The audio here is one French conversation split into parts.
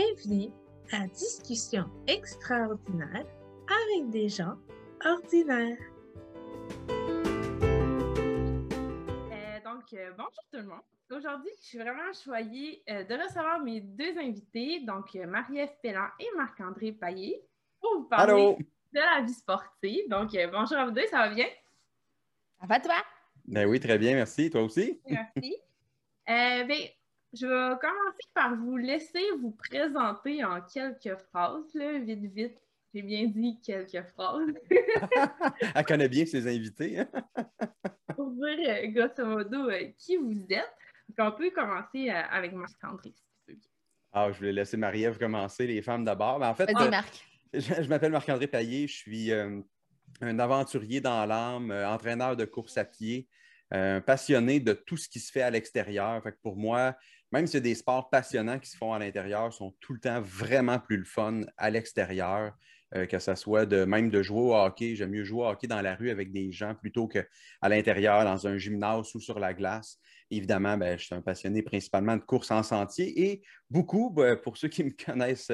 Bienvenue à Discussion extraordinaire avec des gens ordinaires. Euh, donc, euh, bonjour tout le monde. Aujourd'hui, je suis vraiment choyée euh, de recevoir mes deux invités, donc euh, Marie-Ève Pellan et Marc-André Paillé, pour vous parler Allô? de la vie sportive. Donc, euh, bonjour à vous deux, ça va bien? Ça va toi? Ben oui, très bien, merci. Toi aussi? Merci. Euh, ben, je vais commencer par vous laisser vous présenter en quelques phrases, là, vite, vite. J'ai bien dit quelques phrases. Elle connaît bien ses invités. hein? pour dire, euh, grosso modo, euh, qui vous êtes. On peut commencer euh, avec Marc-André, si tu veux bien. Ah, je voulais laisser Marie-Ève commencer, les femmes d'abord. Ben, en fait, euh, Marc. je, je m'appelle Marc-André Paillé, je suis euh, un aventurier dans l'âme, euh, entraîneur de course à pied, euh, passionné de tout ce qui se fait à l'extérieur. Fait que pour moi, même s'il y a des sports passionnants qui se font à l'intérieur, sont tout le temps vraiment plus le fun à l'extérieur. euh, que ce soit de même de jouer au hockey. J'aime mieux jouer au hockey dans la rue avec des gens plutôt qu'à l'intérieur, dans un gymnase ou sur la glace. Évidemment, ben, je suis un passionné principalement de course en sentier et beaucoup, ben, pour ceux qui me connaissent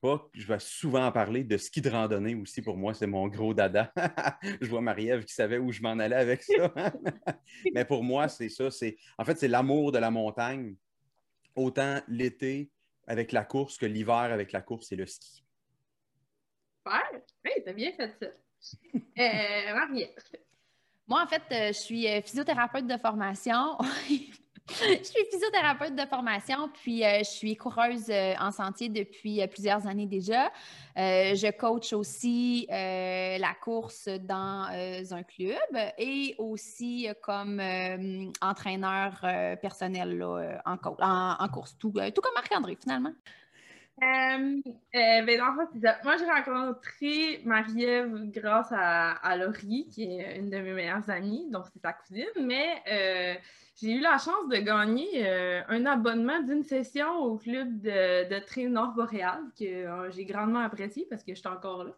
pas, je vais souvent en parler de ski de randonnée aussi. Pour moi, c'est mon gros dada. je vois Marie-Ève qui savait où je m'en allais avec ça. Mais pour moi, c'est ça. En fait, c'est l'amour de la montagne, autant l'été avec la course que l'hiver avec la course et le ski. Super! Oui, t'as bien fait ça. Euh, Marie-Ève. Moi, en fait, euh, je suis euh, physiothérapeute de formation. je suis physiothérapeute de formation, puis euh, je suis coureuse euh, en sentier depuis euh, plusieurs années déjà. Je coach aussi la course dans un club et aussi comme entraîneur personnel en, co- en- en course, tout, tout comme Marc-André finalement. Euh, euh, ben. Moi, j'ai rencontré Marie-Ève grâce à, Laurie, qui est une de mes meilleures amies, donc c'est sa cousine, mais euh, j'ai eu la chance de gagner un abonnement d'une session au club de, de trail Nord-Boréal, que j'ai grandement apprécié parce que je suis encore là.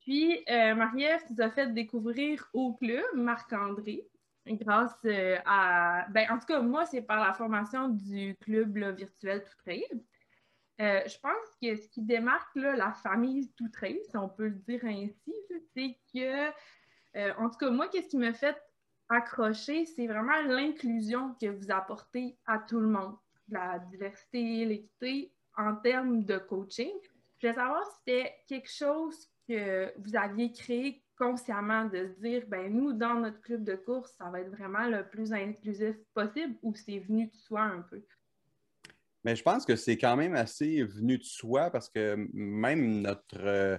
Puis, Marie-Ève nous a fait découvrir au club Marc-André, grâce à... Ben, en tout cas, moi, c'est par la formation du club virtuel Tout Trail. Euh, je pense que ce qui démarque la famille trail, si on peut le dire ainsi, c'est que, euh, en tout cas, moi, qu'est-ce qui me fait accrocher, c'est vraiment l'inclusion que vous apportez à tout le monde, la diversité, l'équité en termes de coaching. Je voulais savoir si c'était quelque chose que vous aviez créé consciemment de se dire, ben nous, dans notre club de course, ça va être vraiment le plus inclusif possible ou c'est venu de soi un peu? Mais je pense que c'est quand même assez venu de soi parce que même notre euh,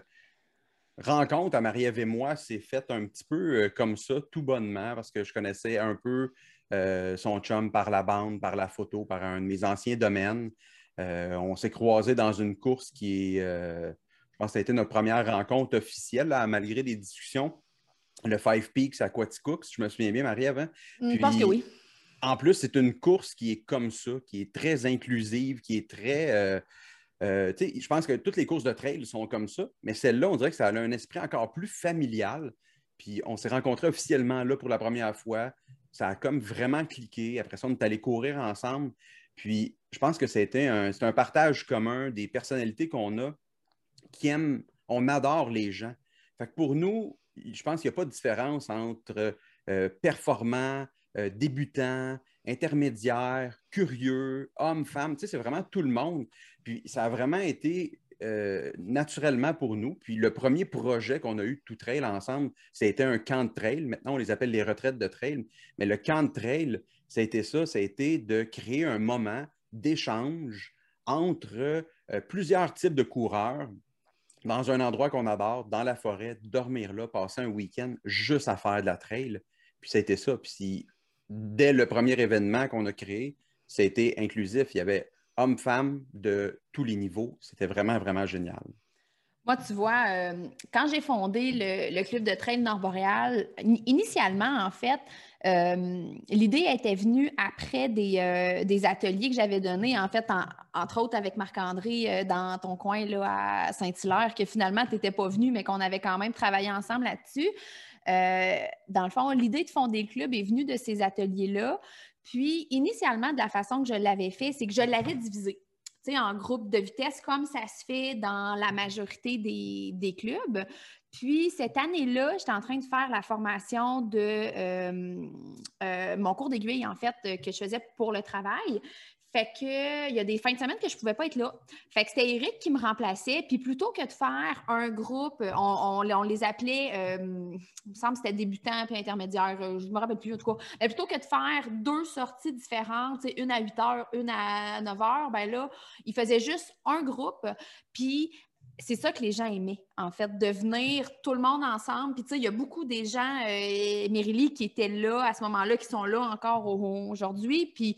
rencontre à Marie-Ève et moi s'est faite un petit peu euh, comme ça, tout bonnement, parce que je connaissais un peu euh, son chum par la bande, par la photo, par un de mes anciens domaines. On s'est croisés dans une course qui est, je pense que ça a été notre première rencontre officielle, là, malgré des discussions. Le Five Peaks à Quaticook, si je me souviens bien, Marie-Ève. hein? Je pense que oui. En plus, c'est une course qui est comme ça, qui est très inclusive, qui est très. euh, euh, je pense que toutes les courses de trail sont comme ça, mais celle-là, on dirait que ça a un esprit encore plus familial. Puis on s'est rencontrés officiellement là pour la première fois. Ça a comme vraiment cliqué. Après ça, on est allé courir ensemble. Puis je pense que c'était un, un partage commun des personnalités qu'on a qui aiment, on adore les gens. Fait que pour nous, je pense qu'il n'y a pas de différence entre euh, performants, euh, débutants, intermédiaires, curieux, hommes, femmes. Tu sais, c'est vraiment tout le monde. Puis ça a vraiment été euh, naturellement pour nous. Puis le premier projet qu'on a eu tout trail ensemble, c'était un camp de trail. Maintenant, on les appelle les retraites de trail. Mais le camp de trail, ça a été ça, ça a été de créer un moment d'échange entre euh, plusieurs types de coureurs dans un endroit qu'on adore, dans la forêt, dormir là, passer un week-end juste à faire de la trail. Puis ça a été ça. Puis si- dès le premier événement qu'on a créé, c'était inclusif. Il y avait hommes-femmes de tous les niveaux. C'était vraiment, vraiment génial. Moi, tu vois, euh, quand j'ai fondé le, club de trail Nord-Boréal, in- initialement, en fait, euh, l'idée était venue après des, euh, des ateliers que j'avais donnés, en fait, en- entre autres avec Marc-André dans ton coin là, à Saint-Hilaire, que finalement, tu n'étais pas venu, mais qu'on avait quand même travaillé ensemble là-dessus. Euh, dans le fond, l'idée de fonder le club est venue de ces ateliers-là. Puis, initialement, de la façon que je l'avais fait, c'est que je l'avais divisé. En groupe de vitesse comme ça se fait dans la majorité des, des clubs. Puis cette année-là, j'étais en train de faire la formation de euh, euh, mon cours d'aiguille, en fait, que je faisais pour le travail. Fait que il y a des fins de semaine que je ne pouvais pas être là. Fait que c'était Eric qui me remplaçait. Puis plutôt que de faire un groupe, on, les appelait, euh, il me semble que c'était débutant puis intermédiaire, je ne me rappelle plus en tout cas. Mais plutôt que de faire deux sorties différentes, une à 8 heures, une à 9 heures, ben là, il faisait juste un groupe. Puis c'est ça que les gens aimaient, en fait, de venir tout le monde ensemble. Puis, tu sais, il y a beaucoup des gens, euh, qui étaient là à ce moment-là, qui sont là encore aujourd'hui. Puis,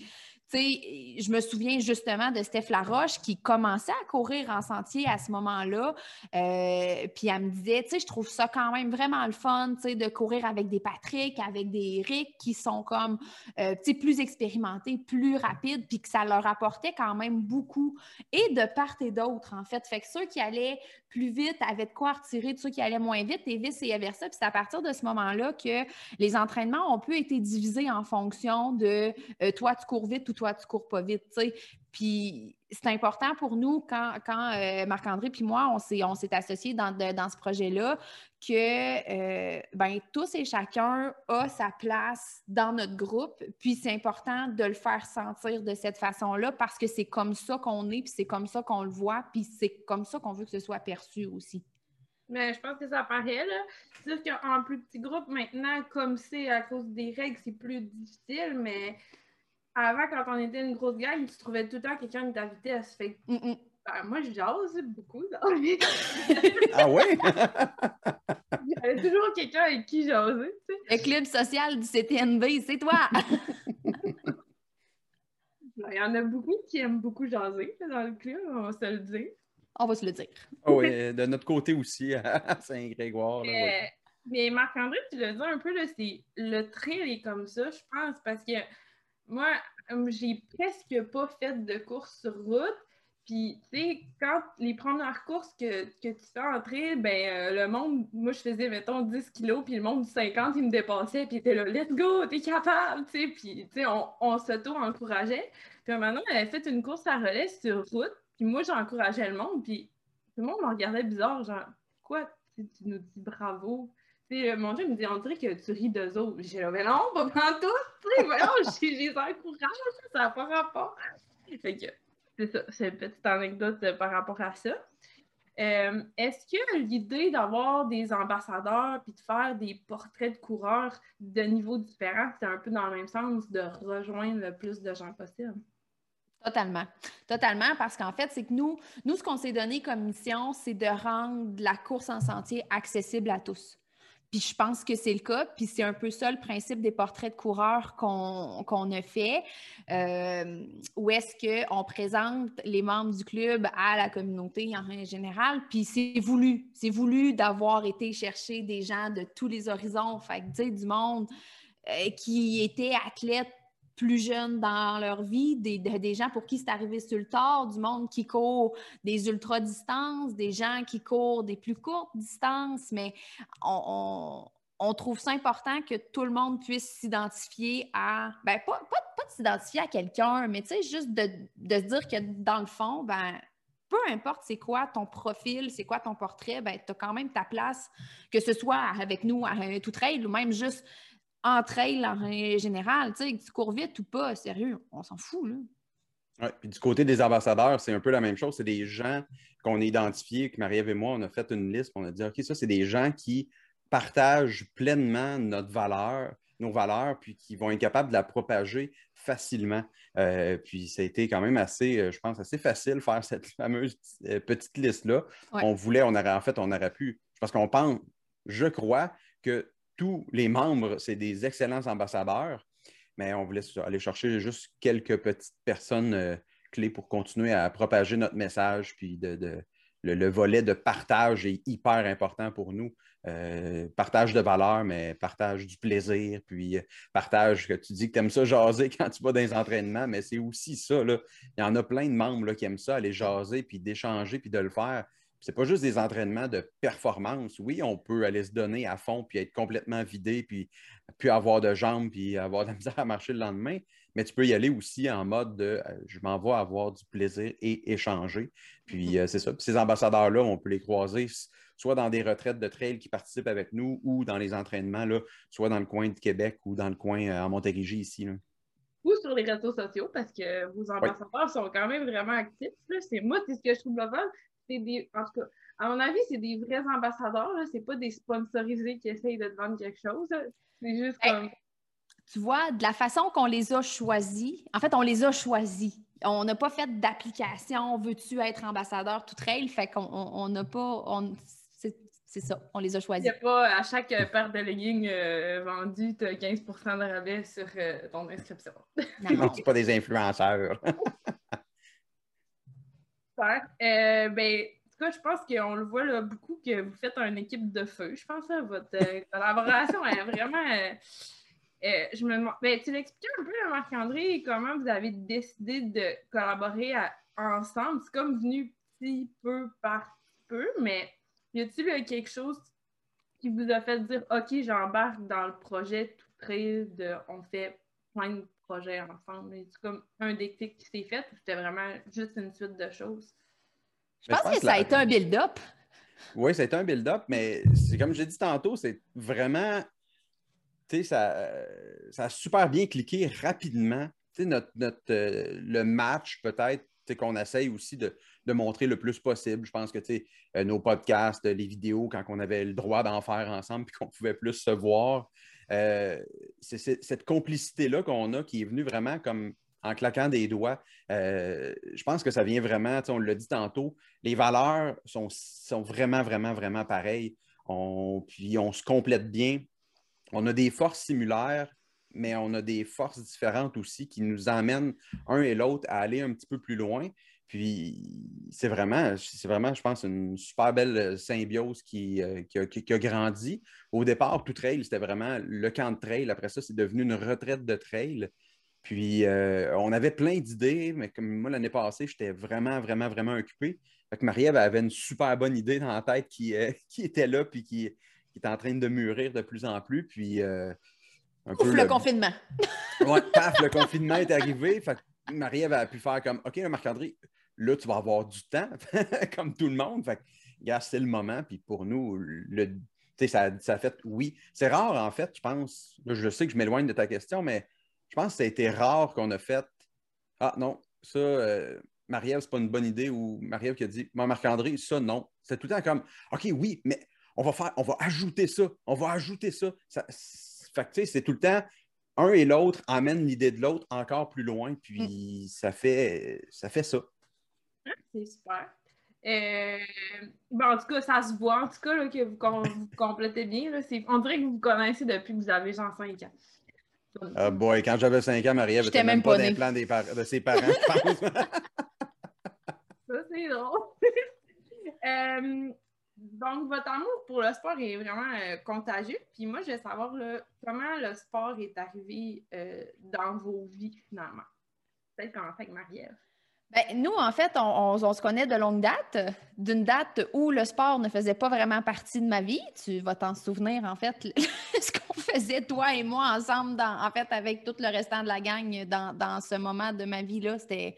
je me souviens justement de Steph Laroche qui commençait à courir en sentier à ce moment-là. Euh, puis elle me disait, tu sais, je trouve ça quand même vraiment le fun, tu sais, de courir avec des Patrick, avec des Eric qui sont comme, euh, tu sais, plus expérimentés, plus rapides, puis que ça leur apportait quand même beaucoup. Et de part et d'autre, en fait. Fait que ceux qui allaient plus vite avaient de quoi retirer de ceux qui allaient moins vite et vice et versa. Puis c'est à partir de ce moment-là que les entraînements ont pu être divisés en fonction de euh, toi, tu cours vite ou toi, tu cours pas vite. Puis c'est important pour nous, quand, quand euh, Marc-André puis moi, on s'est, on s'est associés dans, dans ce projet-là, que euh, ben, tous et chacun a sa place dans notre groupe. Puis c'est important de le faire sentir de cette façon-là parce que c'est comme ça qu'on est, puis c'est comme ça qu'on le voit, puis c'est comme ça qu'on veut que ce soit perçu aussi. Mais je pense que ça paraît, là. C'est sûr qu'en plus petit groupe, maintenant, comme c'est à cause des règles, c'est plus difficile, mais avant, quand on était une grosse gang, tu trouvais tout le temps quelqu'un qui t'invitait à se faire. Ben, moi, je jase beaucoup dans ah ouais? Il y avait toujours quelqu'un avec qui jaser. Tu sais. Le club social du CTNB, c'est toi! Ben, il y en a beaucoup qui aiment beaucoup jaser dans le club, on va se le dire. On va se le dire. Ah oui, de notre côté aussi, à Saint-Grégoire. Mais, mais Marc-André, tu le dis un peu, là, le trail est comme ça, je pense, parce que moi, j'ai presque pas fait de course sur route. Puis, tu sais, quand les premières courses que, tu fais entrer, ben, euh, le monde, moi, je faisais, mettons, 10 kilos, puis le monde du 50, il me dépassait, puis il était là, let's go, t'es capable, tu sais. Puis, tu sais, on, on s'auto-encourageait. Puis, maintenant, elle avait fait une course à relais sur route, puis moi, j'encourageais le monde, puis tout le monde me regardait bizarre, genre, quoi, tu nous dis bravo. Puis, mon Dieu me dit, on dirait que tu ris d'eux autres. J'ai dit, mais non, pas prendre tout. Voyons, j'ai les encourage, ça n'a pas rapport. C'est ça, c'est une petite anecdote euh, par rapport à ça. Euh, est-ce que l'idée d'avoir des ambassadeurs puis de faire des portraits de coureurs de niveaux différents, c'est un peu dans le même sens de rejoindre le plus de gens possible? Totalement. Totalement, parce qu'en fait, c'est que nous, nous, ce qu'on s'est donné comme mission, c'est de rendre la course en sentier accessible à tous. Puis je pense que c'est le cas. Puis c'est un peu ça le principe des portraits de coureurs qu'on a fait, euh, où est-ce qu'on présente les membres du club à la communauté en général. Puis c'est voulu. C'est voulu d'avoir été chercher des gens de tous les horizons, fait que, du monde euh, qui étaient athlètes plus jeunes dans leur vie, des, gens pour qui c'est arrivé sur le tard, du monde qui court des ultra-distances, des gens qui courent des plus courtes distances, mais on, trouve ça important que tout le monde puisse s'identifier à, ben pas, pas, de s'identifier à quelqu'un, mais tu sais, juste de, se dire que dans le fond, ben peu importe c'est quoi ton profil, c'est quoi ton portrait, ben tu as quand même ta place, que ce soit avec nous à un tout trail ou même juste en trail en général. Tu sais, tu cours vite ou pas, sérieux, on s'en fout, là. Ouais, puis du côté des ambassadeurs, c'est un peu la même chose. C'est des gens qu'on a identifiés, que Marie-Ève et moi, on a fait une liste, on a dit, OK, ça, c'est des gens qui partagent pleinement notre valeur, nos valeurs, puis qui vont être capables de la propager facilement. Euh, puis ça a été quand même assez, euh, je pense, assez facile de faire cette fameuse euh, petite liste-là. On voulait, on aurait, en fait, on aurait pu, parce qu'on pense, je crois que tous les membres, c'est des excellents ambassadeurs, mais on voulait aller chercher juste quelques petites personnes euh, clés pour continuer à propager notre message. Puis de, le, volet de partage est hyper important pour nous. Euh, partage de valeur, mais partage du plaisir, puis euh, partage que tu dis que tu aimes ça jaser quand tu vas dans les entraînements, mais c'est aussi ça. Il y en a plein de membres qui aiment ça, aller jaser, puis d'échanger, puis de le faire c'est pas juste des entraînements de performance. Oui, on peut aller se donner à fond puis être complètement vidé puis puis avoir de jambes puis avoir de la misère à marcher le lendemain. mais tu peux y aller aussi en mode de euh, je m'en vais avoir du plaisir et échanger. Puis Mhm. euh, c'est ça. Puis ces ambassadeurs-là, on peut les croiser soit dans des retraites de trail qui participent avec nous ou dans les entraînements, là, soit dans le coin de Québec ou dans le coin euh, en Montérégie ici. là. Ou sur les réseaux sociaux, parce que vos ambassadeurs sont quand même vraiment actifs. C'est moi, c'est ce que je trouve le fun. C'est des. En tout cas, à mon avis, c'est des vrais ambassadeurs. là. C'est pas des sponsorisés qui essayent de te vendre quelque chose. C'est juste Hey. comme. Tu vois, de la façon qu'on les a choisis, en fait, on les a choisis. On n'a pas fait d'application, veux-tu être ambassadeur tout trail? Fait qu'on on- on n'a pas. on- c'est c'est ça, on les a Il choisis. n'y a pas à chaque euh, paire de leggings euh, vendue, tu as 15% de rabais sur euh, ton inscription. Non, non. Non, c'est pas des influenceurs. Super. Euh, ben, en tout cas, je pense qu'on le voit là, beaucoup que vous faites une équipe de feu. Je pense que votre euh, collaboration est vraiment. euh, je me demande. Ben, tu l'expliquais un peu, Marc-André, comment vous avez décidé de collaborer à- ensemble? C'est comme venu petit peu par peu, mais y a-t-il quelque chose qui vous a fait dire OK, j'embarque dans le projet tout près de on fait plein de projets ensemble? C'est comme un déclic qui s'est fait c'était vraiment juste une suite de choses? Je pense que ça a été un build-up. Oui, ça a été un build-up, mais c'est comme j'ai dit tantôt, c'est vraiment. Tu sais, ça, ça a super bien cliqué rapidement. Tu sais, notre, notre, euh, le match, peut-être, qu'on essaye aussi de, de montrer le plus possible. Je pense que, tu sais, euh, nos podcasts, les vidéos, quand on avait le droit d'en faire ensemble puis qu'on pouvait plus se voir, euh, c'est cette complicité-là qu'on a qui est venue vraiment comme en claquant des doigts. Euh, je pense que ça vient vraiment, on l'a dit tantôt, les valeurs sont, sont vraiment, vraiment, vraiment pareilles. On, puis on se complète bien. On a des forces similaires, mais on a des forces différentes aussi qui nous emmènent un et l'autre à aller un petit peu plus loin. Puis c'est vraiment, c'est vraiment, je pense, une super belle symbiose qui, euh, qui, a, qui- a grandi. Au départ, tout trail, c'était vraiment le camp de trail. Après ça, c'est devenu une retraite de trail. Puis euh, on avait plein d'idées, mais comme moi, l'année passée, j'étais vraiment, vraiment, vraiment occupé. Fait que Marie-Ève avait une super bonne idée dans la tête qui, euh, qui était là, puis qui, qui est en train de mûrir de plus en plus. Puis euh, un Ouf, peu le confinement. Ouais, paf, le confinement est arrivé. Fait que Marie-Ève a pu faire comme OK, Marc-André, là, tu vas avoir du temps, comme tout le monde. Fait que, gars, c'est le moment. Puis pour nous, le, ça, ça a fait oui. C'est rare, en fait, je pense. Je sais que je m'éloigne de ta question, mais je pense que ça a été rare qu'on a fait Ah non, ça, euh, Marie-Ève, c'est pas une bonne idée. Ou Marie-Ève qui a dit Moi, Marc-André, ça, non. C'est tout le temps comme OK, oui, mais on va faire, on va ajouter ça, on va ajouter ça. fait c'est tout le temps un et l'autre amènent l'idée de l'autre encore plus loin, puis ça, fait, ça fait ça. C'est super. Euh, bon, en tout cas, ça se voit, en tout cas, là, que vous, com- vous complétez bien. Là, C'est- on dirait que vous vous connaissez depuis que vous avez genre 5 ans. Ah boy, quand j'avais 5 ans, Marie-Ève J'étais était même même pas d'implant de ses parents, je pense. Ça, c'est drôle. Euh, donc, votre amour pour le sport est vraiment euh, contagieux. Puis moi, je veux savoir là, comment le sport est arrivé euh, dans vos vies, finalement? Peut-être commencer avec Marie-Ève. Ben, nous, en fait, on, on- on se connaît de longue date, d'une date où le sport ne faisait pas vraiment partie de ma vie. Tu vas t'en souvenir, en fait, ce qu'on faisait, toi et moi, ensemble, dans- en fait, avec tout le restant de la gang dans, dans ce moment de ma vie-là. C'était,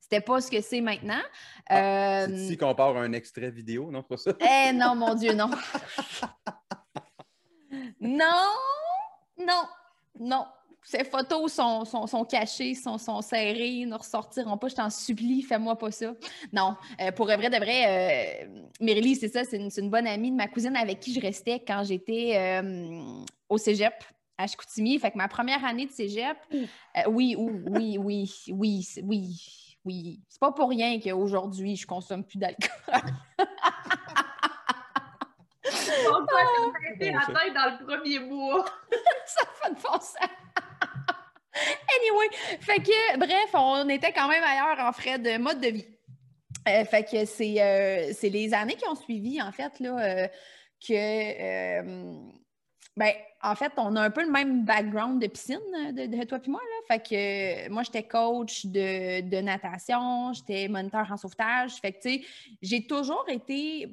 c'était pas ce que c'est maintenant. C'est Euh, ici qu'on part un extrait vidéo, non, pour ça? eh non, mon Dieu, non. non, non, non. Ces photos sont, sont, sont cachées, sont, sont serrées, ne ressortiront pas. Je t'en supplie, fais-moi pas ça. Non, euh, pour vrai de vrai, euh, c'est ça, c'est une, bonne amie de ma cousine avec qui je restais quand j'étais euh, au cégep à Chicoutimi. Fait que ma première année de cégep, euh, oui, ou- oui, oui, oui, c'est- oui, oui. C'est pas pour rien qu'aujourd'hui, je consomme plus d'alcool. Donc, toi, Ah! la tête dans le premier mois. ça fait de bon sens. anyway, fait que, bref, on était quand même ailleurs en frais de mode de vie. Euh, fait que c'est euh, c'est les années qui ont suivi, en fait, là, euh, que, ben, en fait, on a un peu le même background de piscine, de, de toi puis moi, là. Fait que moi, j'étais coach de, de natation, j'étais moniteur en sauvetage. Fait que, tu sais, j'ai toujours été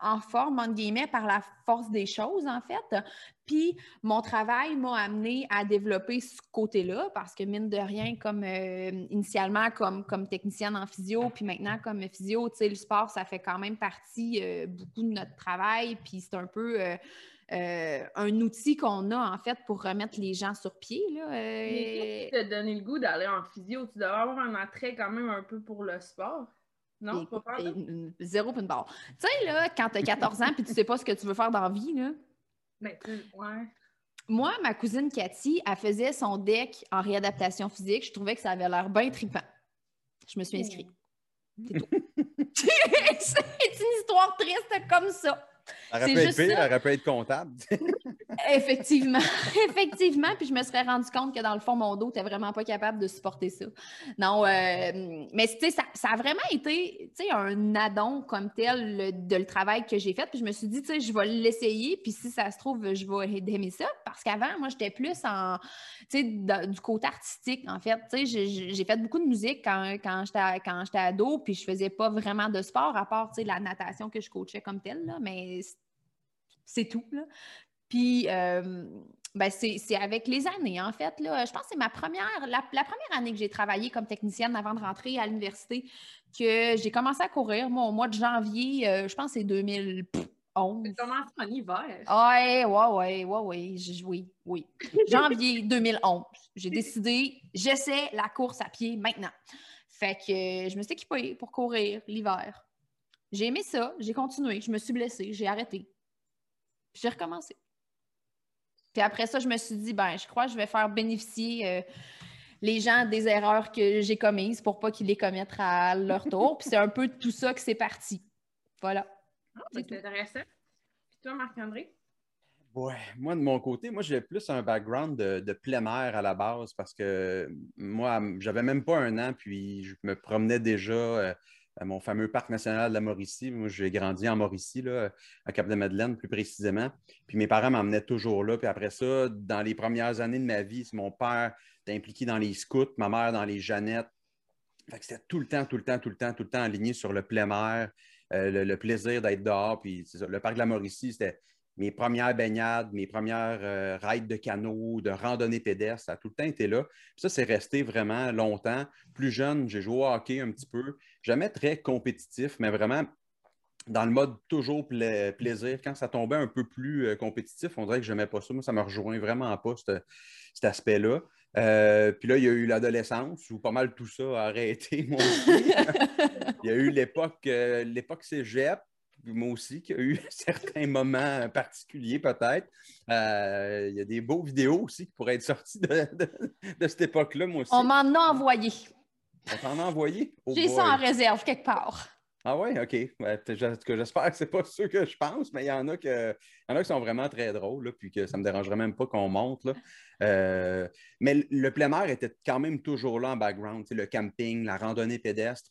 en forme, entre guillemets, par la force des choses, en fait. Puis mon travail m'a amené à développer ce côté-là parce que, mine de rien, comme euh, initialement comme, comme technicienne en physio, puis maintenant comme physio, tu sais, le sport, ça fait quand même partie euh, beaucoup de notre travail. Puis c'est un peu. Euh, un outil qu'on a en fait pour remettre les gens sur pied. Là, euh... te donner le goût d'aller en physio? Tu avoir un attrait quand même un peu pour le sport. Non, pas faire Zéro pin barre. Tu sais, là, quand tu as 14 ans et tu sais pas ce que tu veux faire dans la vie, là. Ben, ouais. Moi, ma cousine Cathy, elle faisait son deck en réadaptation physique. Je trouvais que ça avait l'air bien trippant. Je me suis inscrite. C'est tout. C'est une histoire triste comme ça. Elle aurait pu être pire, elle aurait pu être comptable. effectivement, effectivement. Puis je me serais rendu compte que dans le fond, mon dos n'était vraiment pas capable de supporter ça. Non, euh, mais ça, ça, a vraiment été un addon comme tel de le travail que j'ai fait. Puis je me suis dit, tu sais, je vais l'essayer. Puis si ça se trouve, je vais aimer ça. Parce qu'avant, moi, j'étais plus en, du côté artistique, en fait. Tu sais, j'ai fait beaucoup de musique quand, quand j'étais ado. Puis je faisais pas vraiment de sport, à part, tu sais, la natation que je coachais comme telle. Là, mais c'est tout. Là. Puis, euh, ben c'est avec les années, en fait. Là. Je pense que c'est ma première, la, première année que j'ai travaillé comme technicienne avant de rentrer à l'université que j'ai commencé à courir. Moi, au mois de janvier, euh, je pense que c'est 2011. Tu commencé en hiver. Oui, oui, oui, oui, oui, oui. Janvier 2011. J'ai décidé, j'essaie la course à pied maintenant. Fait que je me suis équipée pour courir l'hiver. J'ai aimé ça, j'ai continué, je me suis blessée, j'ai arrêté. Puis j'ai recommencé. Puis après ça, je me suis dit, ben, je crois que je vais faire bénéficier euh, les gens des erreurs que j'ai commises pour pas qu'ils les commettent à leur tour. Puis c'est un peu tout ça que c'est parti. Voilà. Ah, c'est intéressant. Puis toi, Marc-André? Ouais, moi de mon côté, moi j'ai plus un background de, de, plein air à la base parce que moi, j'avais même pas un an, puis je me promenais déjà euh, à mon fameux parc national de la Mauricie. Moi, j'ai grandi en Mauricie, là, à Cap-de-Madeleine plus précisément. Puis mes parents m'emmenaient toujours là. Puis après ça, dans les premières années de ma vie, mon père était impliqué dans les scouts, ma mère dans les Jeannettes. c'était tout le temps, tout le temps, tout le temps, tout le temps aligné sur le plein air, euh, le, plaisir d'être dehors. Puis le parc de la Mauricie, c'était mes premières baignades, mes premières euh, rides de canot, de randonnée pédestre, ça a tout le temps été là. ça, c'est resté vraiment longtemps. Plus jeune, j'ai joué au hockey un petit peu. Jamais très compétitif, mais vraiment dans le mode toujours plaisir. Quand ça tombait un peu plus euh, compétitif, on dirait que je n'aimais pas ça. Moi, ça me rejoint vraiment pas, cet aspect-là. Euh, puis là, il y a eu l'adolescence où pas mal tout ça a arrêté, aussi. il y a eu l'époque, l'époque cégep, moi aussi, qui a eu certains moments particuliers peut-être. Euh, il y a des beaux vidéos aussi qui pourraient être sorties de, cette époque-là, moi aussi. On m'en a envoyé. On t'en a envoyé? Oh J'ai ça en réserve quelque part. Ah oui, OK. j'espère que ce n'est pas ceux que je pense, mais il y en a, que, y en a qui sont vraiment très drôles, puis que ça ne me dérangerait même pas qu'on monte. Euh, mais le plein air était quand même toujours là en background. Le camping, la randonnée pédestre.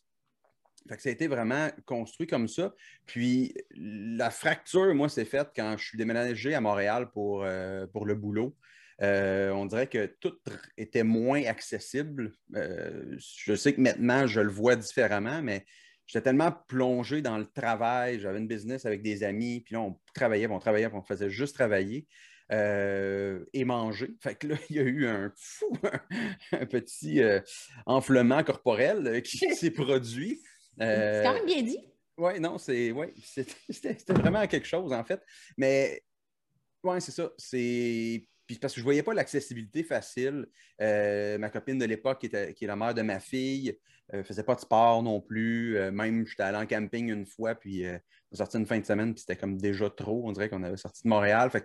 Fait ça a été vraiment construit comme ça. Puis la fracture, moi, s'est faite quand je suis déménagé à Montréal pour, euh, pour le boulot. Euh, on dirait que tout était moins accessible. Euh, je sais que maintenant, je le vois différemment, mais j'étais tellement plongé dans le travail. J'avais une business avec des amis, puis là, on travaillait, on travaillait, on faisait juste travailler. et manger. Fait que là, il y a eu un fou, un, petit enflement corporel qui s'est produit. C'est quand même bien dit? Oui, non, c'est ouais, c'était vraiment quelque chose, en fait. Mais oui, c'est ça. C'est. parce que je ne voyais pas l'accessibilité facile. Euh, ma copine de l'époque, qui, est la mère de ma fille, ne euh, faisait pas de sport non plus. Euh, même, j'étais allé en camping une fois, puis on sorti une fin de semaine, puis c'était comme déjà trop. On dirait qu'on avait sorti de Montréal. Fait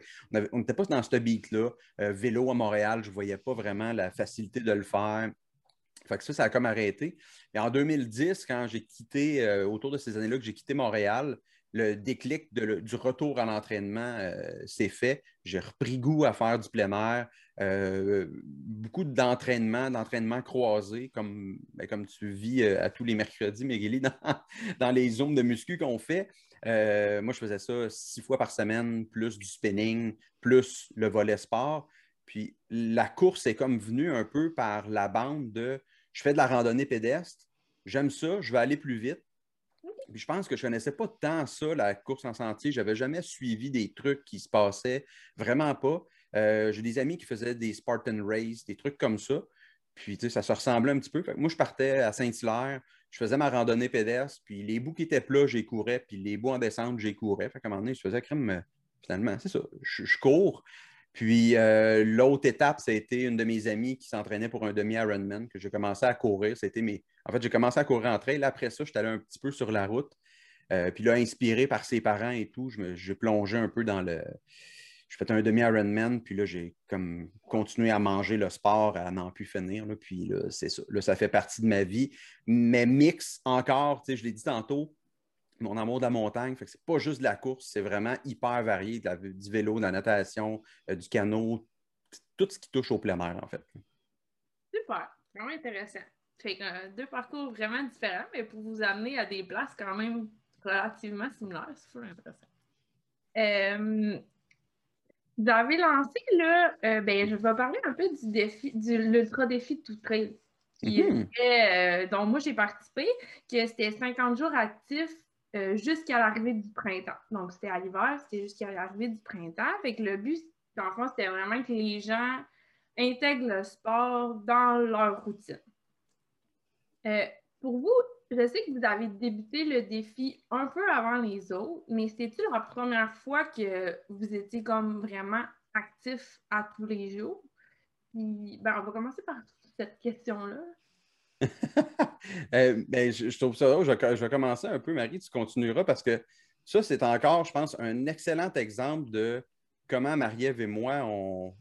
on n'était pas dans ce beat-là. vélo à Montréal, je ne voyais pas vraiment la facilité de le faire. Fait que ça, ça a comme arrêté. Et en 2010, quand j'ai quitté, euh, autour de ces années-là que j'ai quitté Montréal, le déclic du retour à l'entraînement euh, s'est fait. J'ai repris goût à faire du plein air. Euh, beaucoup d'entraînement, d'entraînement croisé, comme, ben, comme tu vis à tous les mercredis, Mégélie, dans, dans les zones de muscu qu'on fait. moi, je faisais ça six fois par semaine, plus du spinning, plus le volet sport. Puis la course est comme venue un peu par la bande de je fais de la randonnée pédestre, j'aime ça, je vais aller plus vite. Puis je pense que je ne connaissais pas tant ça, la course en sentier. Je n'avais jamais suivi des trucs qui se passaient, vraiment pas. Euh, j'ai des amis qui faisaient des Spartan Race, des trucs comme ça. Puis, tu sais, ça se ressemblait un petit peu. moi, je partais à Saint-Hilaire, je faisais ma randonnée pédestre, puis les bouts qui étaient plats, j'y courais, puis les bouts en descente, j'y courais. Fait qu'à un moment donné, je faisais crème, euh, finalement, c'est ça, je, cours. Puis euh, l'autre étape, ça a été une de mes amies qui s'entraînait pour un demi-Ironman, que j'ai commencé à courir. C'était mes... En fait, j'ai commencé à courir en trail. Après ça, j'étais allé un petit peu sur la route. puis là, inspiré par ses parents et tout, je, plongé un peu dans le, je faisais un demi-Ironman, puis là, j'ai comme continué à manger le sport, à n'en plus finir. puis là, c'est ça. Là, ça fait partie de ma vie. Mais mix encore, tu sais, je l'ai dit tantôt, mon amour de la montagne, fait que c'est pas juste de la course, c'est vraiment hyper varié, du vélo, de la natation, euh, du canot, tout ce qui touche au plein air, en fait. Super, vraiment intéressant. Fait que euh, deux parcours vraiment différents, mais pour vous amener à des places quand même relativement similaires, c'est fou intéressant. Euh, vous avez lancé, là, ben, je vais parler un peu du défi, du l'ultra défi de tout trail, mhm. euh, dont moi j'ai participé, que c'était 50 jours actifs euh, jusqu'à l'arrivée du printemps. Donc, c'était à l'hiver, c'était jusqu'à l'arrivée du printemps. Fait que le but, dans le fond, c'était vraiment que les gens intègrent le sport dans leur routine. pour vous, je sais que vous avez débuté le défi un peu avant les autres, mais c'était-tu la première fois que vous étiez comme vraiment actif à tous les jours? Puis, ben, on va commencer par cette question-là. Euh, ben, je, trouve ça je, je, vais commencer un peu, Marie, tu continueras parce que ça, c'est encore, je pense, un excellent exemple de comment Marie-Ève et moi,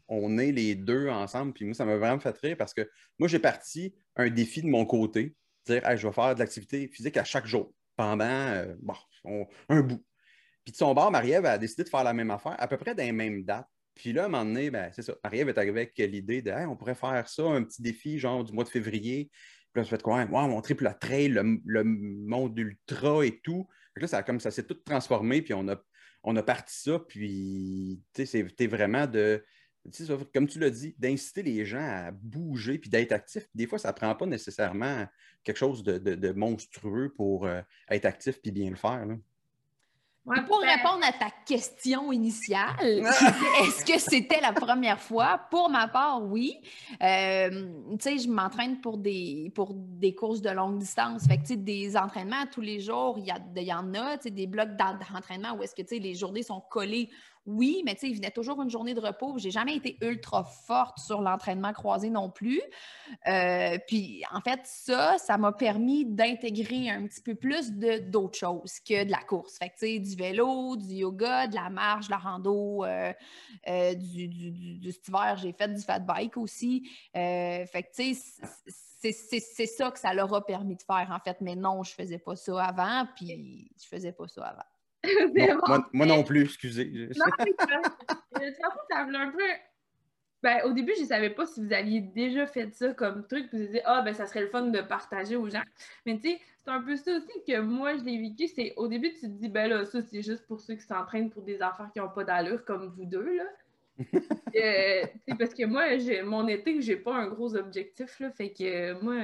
on, est les deux ensemble. Puis moi, ça m'a vraiment fait rire parce que moi, j'ai parti un défi de mon côté dire je vais faire de l'activité physique à chaque jour pendant euh, un bout. Puis de son bord, Marie-Ève a décidé de faire la même affaire, à peu près dans les mêmes dates. Puis là, à un moment donné, ben, c'est ça. Marie-Ève est arrivée avec l'idée de on pourrait faire ça, un petit défi, genre du mois de février. Puis là, on se fait quoi? Wow, mon triple trail, le, monde ultra et tout. là, ça, comme ça s'est tout transformé, puis on a, on a parti ça, puis c'était vraiment de comme tu l'as dit, d'inciter les gens à bouger puis d'être actifs. Des fois, ça ne prend pas nécessairement quelque chose de, monstrueux pour euh, être actif puis bien le faire. Pour ben répondre à ta question initiale, est-ce que c'était la première fois? Pour ma part, oui. Euh, tu sais, je m'entraîne pour des, pour des courses de longue distance. Fait que, des entraînements tous les jours, il y, y, en a, des blocs d'entraînement où est-ce que, les journées sont collées oui, mais tu sais, il venait toujours une journée de repos. J'ai jamais été ultra forte sur l'entraînement croisé non plus. Euh, puis, en fait, ça, ça m'a permis d'intégrer un petit peu plus d'autres choses que de la course. Fait que, tu sais, du vélo, du yoga, de la marche, de la rando, euh, euh, du, du, cet hiver, j'ai fait du fat bike aussi. fait que, tu sais, c'est ça que ça leur a permis de faire, en fait. Mais non, je faisais pas ça avant, puis je faisais pas ça avant. moi, non plus, excusez. non, ça un peu. Ben, au début, je ne savais pas si vous aviez déjà fait ça comme truc, vous vous disiez, ah, ben, ça serait le fun de partager aux gens. Mais tu sais, c'est un peu ça aussi que moi, je l'ai vécu. C'est au début, tu te dis, ben là, ça, c'est juste pour ceux qui s'entraînent pour des affaires qui n'ont pas d'allure, comme vous deux, là. euh, parce que moi, mon été, j'ai pas un gros objectif, là, fait que moi,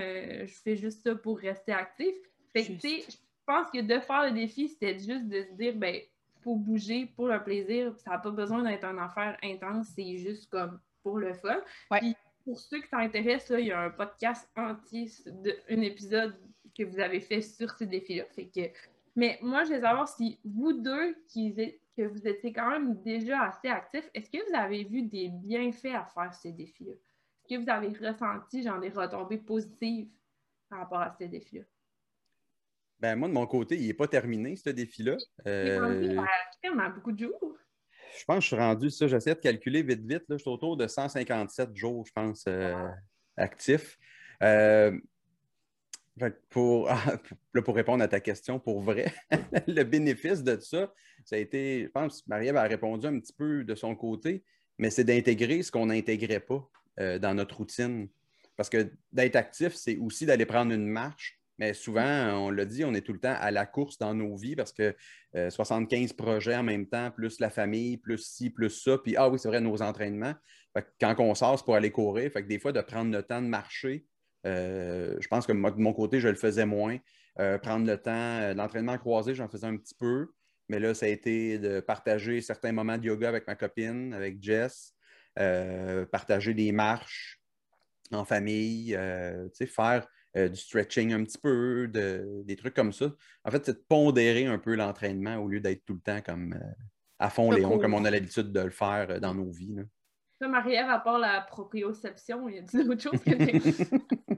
je fais juste ça pour rester actif. Fait que, tu sais, je pense que de faire le défi, c'était juste de se dire, ben, faut bouger pour le plaisir. Ça n'a pas besoin d'être un affaire intense, c'est juste comme pour le fun. Puis pour ceux qui s'intéressent, il y a un podcast entier, de, un épisode que vous avez fait sur ce défi-là. Fait que, mais moi, je veux savoir si vous deux, qui, que vous étiez quand même déjà assez actifs, est-ce que vous avez vu des bienfaits à faire ces défis-là? Est-ce que vous avez ressenti genre des retombées positives par rapport à ces défis-là? Ben, moi, de mon côté, il n'est pas terminé, ce défi-là. Euh... Il beaucoup de jours. Je pense que je suis rendu, ça, j'essaie de calculer vite, vite. Là, je suis autour de 157 jours, je pense, euh, actifs. Euh, pour, pour répondre à ta question, pour vrai, le bénéfice de ça, ça a été, je pense, Marie-Ève a répondu un petit peu de son côté, mais c'est d'intégrer ce qu'on n'intégrait pas euh, dans notre routine. Parce que d'être actif, c'est aussi d'aller prendre une marche mais souvent, on l'a dit, on est tout le temps à la course dans nos vies parce que 75 euh, projets en même temps, plus la famille, plus ci, plus ça. Puis, ah oui, c'est vrai, nos entraînements. quand on sort, c'est pour aller courir. Fait que des fois, de prendre le temps de marcher je pense que de mon côté, je le faisais moins. prendre le temps, l'entraînement croisé, j'en faisais un petit peu. Mais là, ça a été de partager certains moments de yoga avec ma copine, avec Jess, partager des marches en famille, faire du stretching un petit peu, des trucs comme ça. En fait, c'est de pondérer un peu l'entraînement au lieu d'être tout le temps comme à fond Léon, comme on a l'habitude de le faire euh, dans nos vies. Ça, Marie-Ève, à part la proprioception, il y a d'autres choses que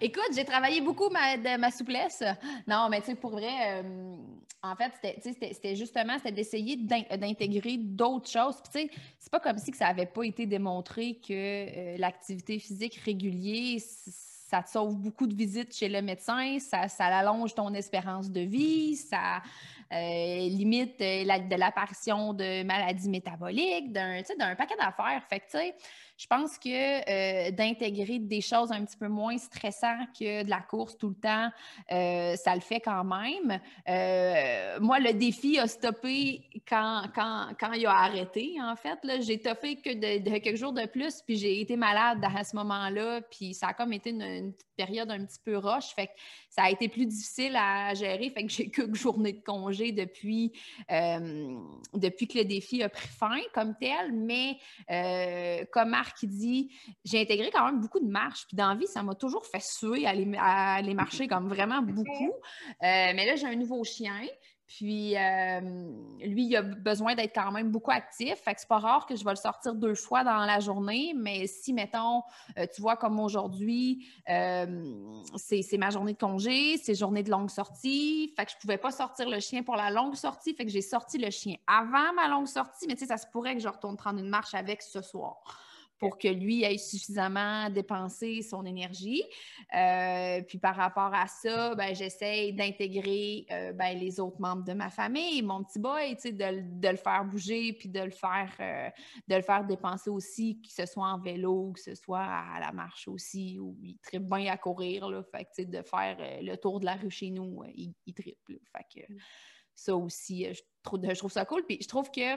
Écoute, j'ai travaillé beaucoup ma, de ma souplesse. Non, mais tu sais, pour vrai, euh, en fait, c'était justement d'essayer d'intégrer d'autres choses. Tu sais, c'est pas comme si ça n'avait pas été démontré que euh, l'activité physique régulière, ça te sauve beaucoup de visites chez le médecin, ça, ça allonge ton espérance de vie, ça, euh, limite euh, de l'apparition de maladies métaboliques, d'un paquet d'affaires. Fait que, tu sais, je pense que euh, d'intégrer des choses un petit peu moins stressantes que de la course tout le temps, euh, ça le fait quand même. Euh, moi, le défi a stoppé quand, quand, quand il a arrêté, en fait. J'ai toffé que de, quelques jours de plus, puis j'ai été malade à ce moment-là, puis ça a comme été une, période un petit peu roche. Fait que ça a été plus difficile à gérer, fait que j'ai quelques journées de congé depuis, depuis que le défi a pris fin comme tel, mais comme qui dit J'ai intégré quand même beaucoup de marches. Puis dans la vie, ça m'a toujours fait suer à aller, marcher comme vraiment beaucoup. Euh, mais là, j'ai un nouveau chien. Puis lui, il a besoin d'être quand même beaucoup actif. Fait que c'est pas rare que je vais le sortir deux fois dans la journée. Mais si, mettons, euh, tu vois, comme aujourd'hui, c'est ma journée de congé, c'est journée de longue sortie. Fait que je pouvais pas sortir le chien pour la longue sortie. Fait que j'ai sorti le chien avant ma longue sortie. Mais tu sais, ça se pourrait que je retourne prendre une marche avec ce soir pour que lui ait suffisamment dépensé son énergie. Euh, puis par rapport à ça, ben, j'essaie d'intégrer euh, ben, les autres membres de ma famille, mon petit boy, de, de le faire bouger, puis de le faire, euh, de le faire dépenser aussi, que ce soit en vélo, que ce soit à la marche aussi, où il tripe bien à courir. Là, fait de faire le tour de la rue chez nous, il, il tripe. fait que, mm. ça aussi, je trouve, je trouve ça cool. Puis je trouve que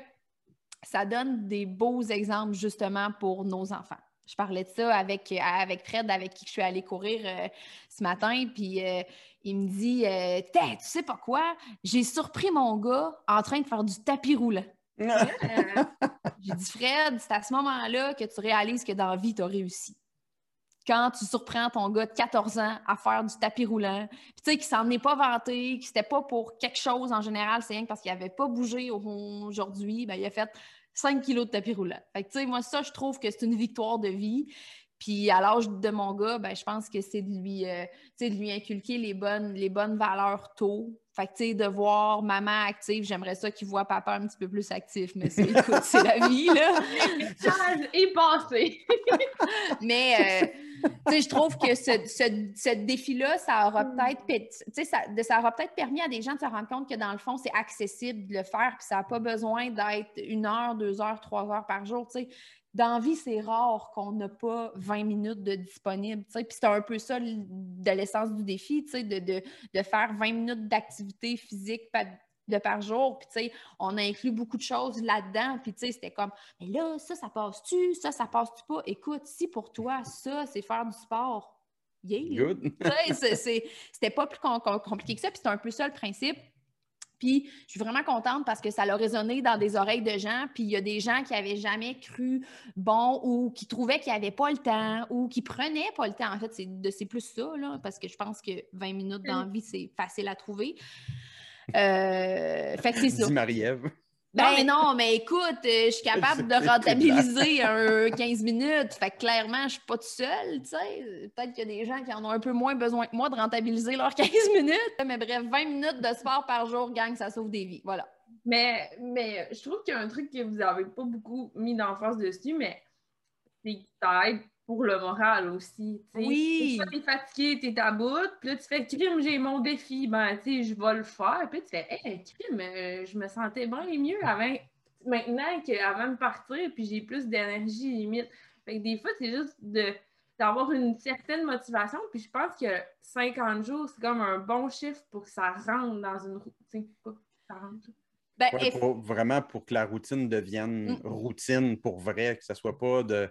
ça donne des beaux exemples justement pour nos enfants. Je parlais de ça avec, avec Fred, avec qui je suis allée courir euh, ce matin, puis euh, il me dit euh, Tu sais pas quoi, j'ai surpris mon gars en train de faire du tapis roulant. j'ai dit Fred, c'est à ce moment-là que tu réalises que dans la vie, tu as réussi. Quand tu surprends ton gars de 14 ans à faire du tapis roulant, puis tu sais, qu'il s'en est pas vanté, que c'était pas pour quelque chose en général, c'est rien parce qu'il avait pas bougé aujourd'hui, ben, il a fait 5 kilos de tapis roulant. Fait que, tu sais, moi, ça, je trouve que c'est une victoire de vie. Puis à l'âge de mon gars, ben, je pense que c'est de lui, euh, de lui inculquer les bonnes, les bonnes valeurs tôt. Fait que, tu sais, de voir maman active, j'aimerais ça qu'il voit papa un petit peu plus actif, mais c'est, écoute, c'est la vie, là. Et passé. mais, euh, je trouve que ce, défi-là, ça aura hmm. peut-être ça, ça aura peut-être permis à des gens de se rendre compte que dans le fond, c'est accessible de le faire, puis ça n'a pas besoin d'être une heure, deux heures, trois heures par jour. Dans la vie, c'est rare qu'on n'a pas 20 minutes de disponible. Puis c'est un peu ça de l'essence du défi, de, de, de, faire 20 minutes d'activité physique de par jour. Puis, on a inclus beaucoup de choses là-dedans. Puis, c'était comme, mais là, ça, ça passe-tu? Ça, ça passe-tu pas? Écoute, si pour toi, ça, c'est faire du sport, yeah! C'était pas plus compliqué que ça. Puis, c'est un peu ça le principe. Puis, je suis vraiment contente parce que ça a résonné dans des oreilles de gens. Puis, il y a des gens qui n'avaient jamais cru bon ou qui trouvaient qu'ils n'avaient pas le temps ou qui prenaient pas le temps. En fait, c'est plus ça, là, parce que je pense que 20 minutes mm. d'envie, c'est facile à trouver. Euh, fait que c'est ça. Marie-Ève. Ben non, mais écoute, euh, je suis capable de rentabiliser un 15 minutes. Fait que clairement, je suis pas toute seule, tu sais. Peut-être qu'il y a des gens qui en ont un peu moins besoin que moi de rentabiliser leurs 15 minutes. Mais bref, 20 minutes de sport par jour, gang, ça sauve des vies. Voilà. Mais, mais je trouve qu'il y a un truc que vous n'avez pas beaucoup mis d'emphase dessus, mais c'est que ça aide pour le moral aussi. Oui. Tu es fatigué, tu es à bout, puis là, tu fais crime, j'ai mon défi, ben, tu sais, je vais le faire. Puis tu fais, hé, crime, euh, je me sentais bien mieux avant, maintenant qu'avant de partir, puis j'ai plus d'énergie limite. Fait que des fois, c'est juste de d'avoir une certaine motivation. Puis je pense que 50 jours, c'est comme un bon chiffre pour que ça rentre dans une routine. Ça rentre. Ben, vraiment pour que la routine devienne mm. routine pour vrai, que ça soit pas de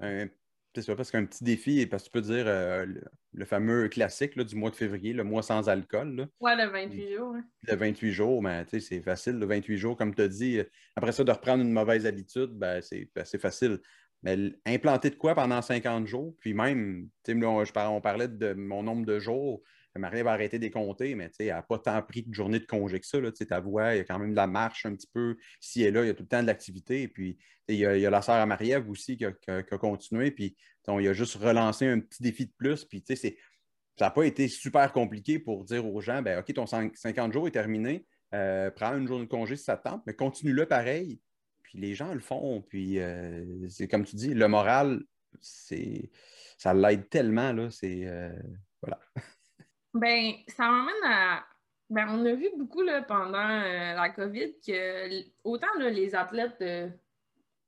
un C'est parce qu'un petit défi, parce que tu peux dire euh, le, fameux classique du mois de février, le mois sans alcool. Là. Ouais, le 28 jours. Le 28 jours, ben, c'est facile, le 28 jours, comme tu as dit. Après ça, de reprendre une mauvaise habitude, ben, c'est assez facile. Mais implanter de quoi pendant 50 jours, puis même, on, on parlait de mon nombre de jours, Marie va arrêter des compter, mais elle n'a pas tant pris de journée de congé que ça. Là, il y a quand même de la marche un petit peu ici et là, il y a tout le temps de l'activité. Puis il y, a, la sœur à Marie-Ève aussi qui a, continué. Puis il a juste relancé un petit défi de plus. Puis ça n'a pas été super compliqué pour dire aux gens ben, OK, ton 50 jours est terminé, euh, prends une journée de congé si ça te tente, mais continue-le pareil. Puis les gens le font. Puis euh, c'est comme tu dis, le moral, c'est ça l'aide tellement. Là, c'est euh, voilà. Ben, ça m'amène à. Ben, on a vu beaucoup là, pendant euh, la COVID que autant les athlètes euh,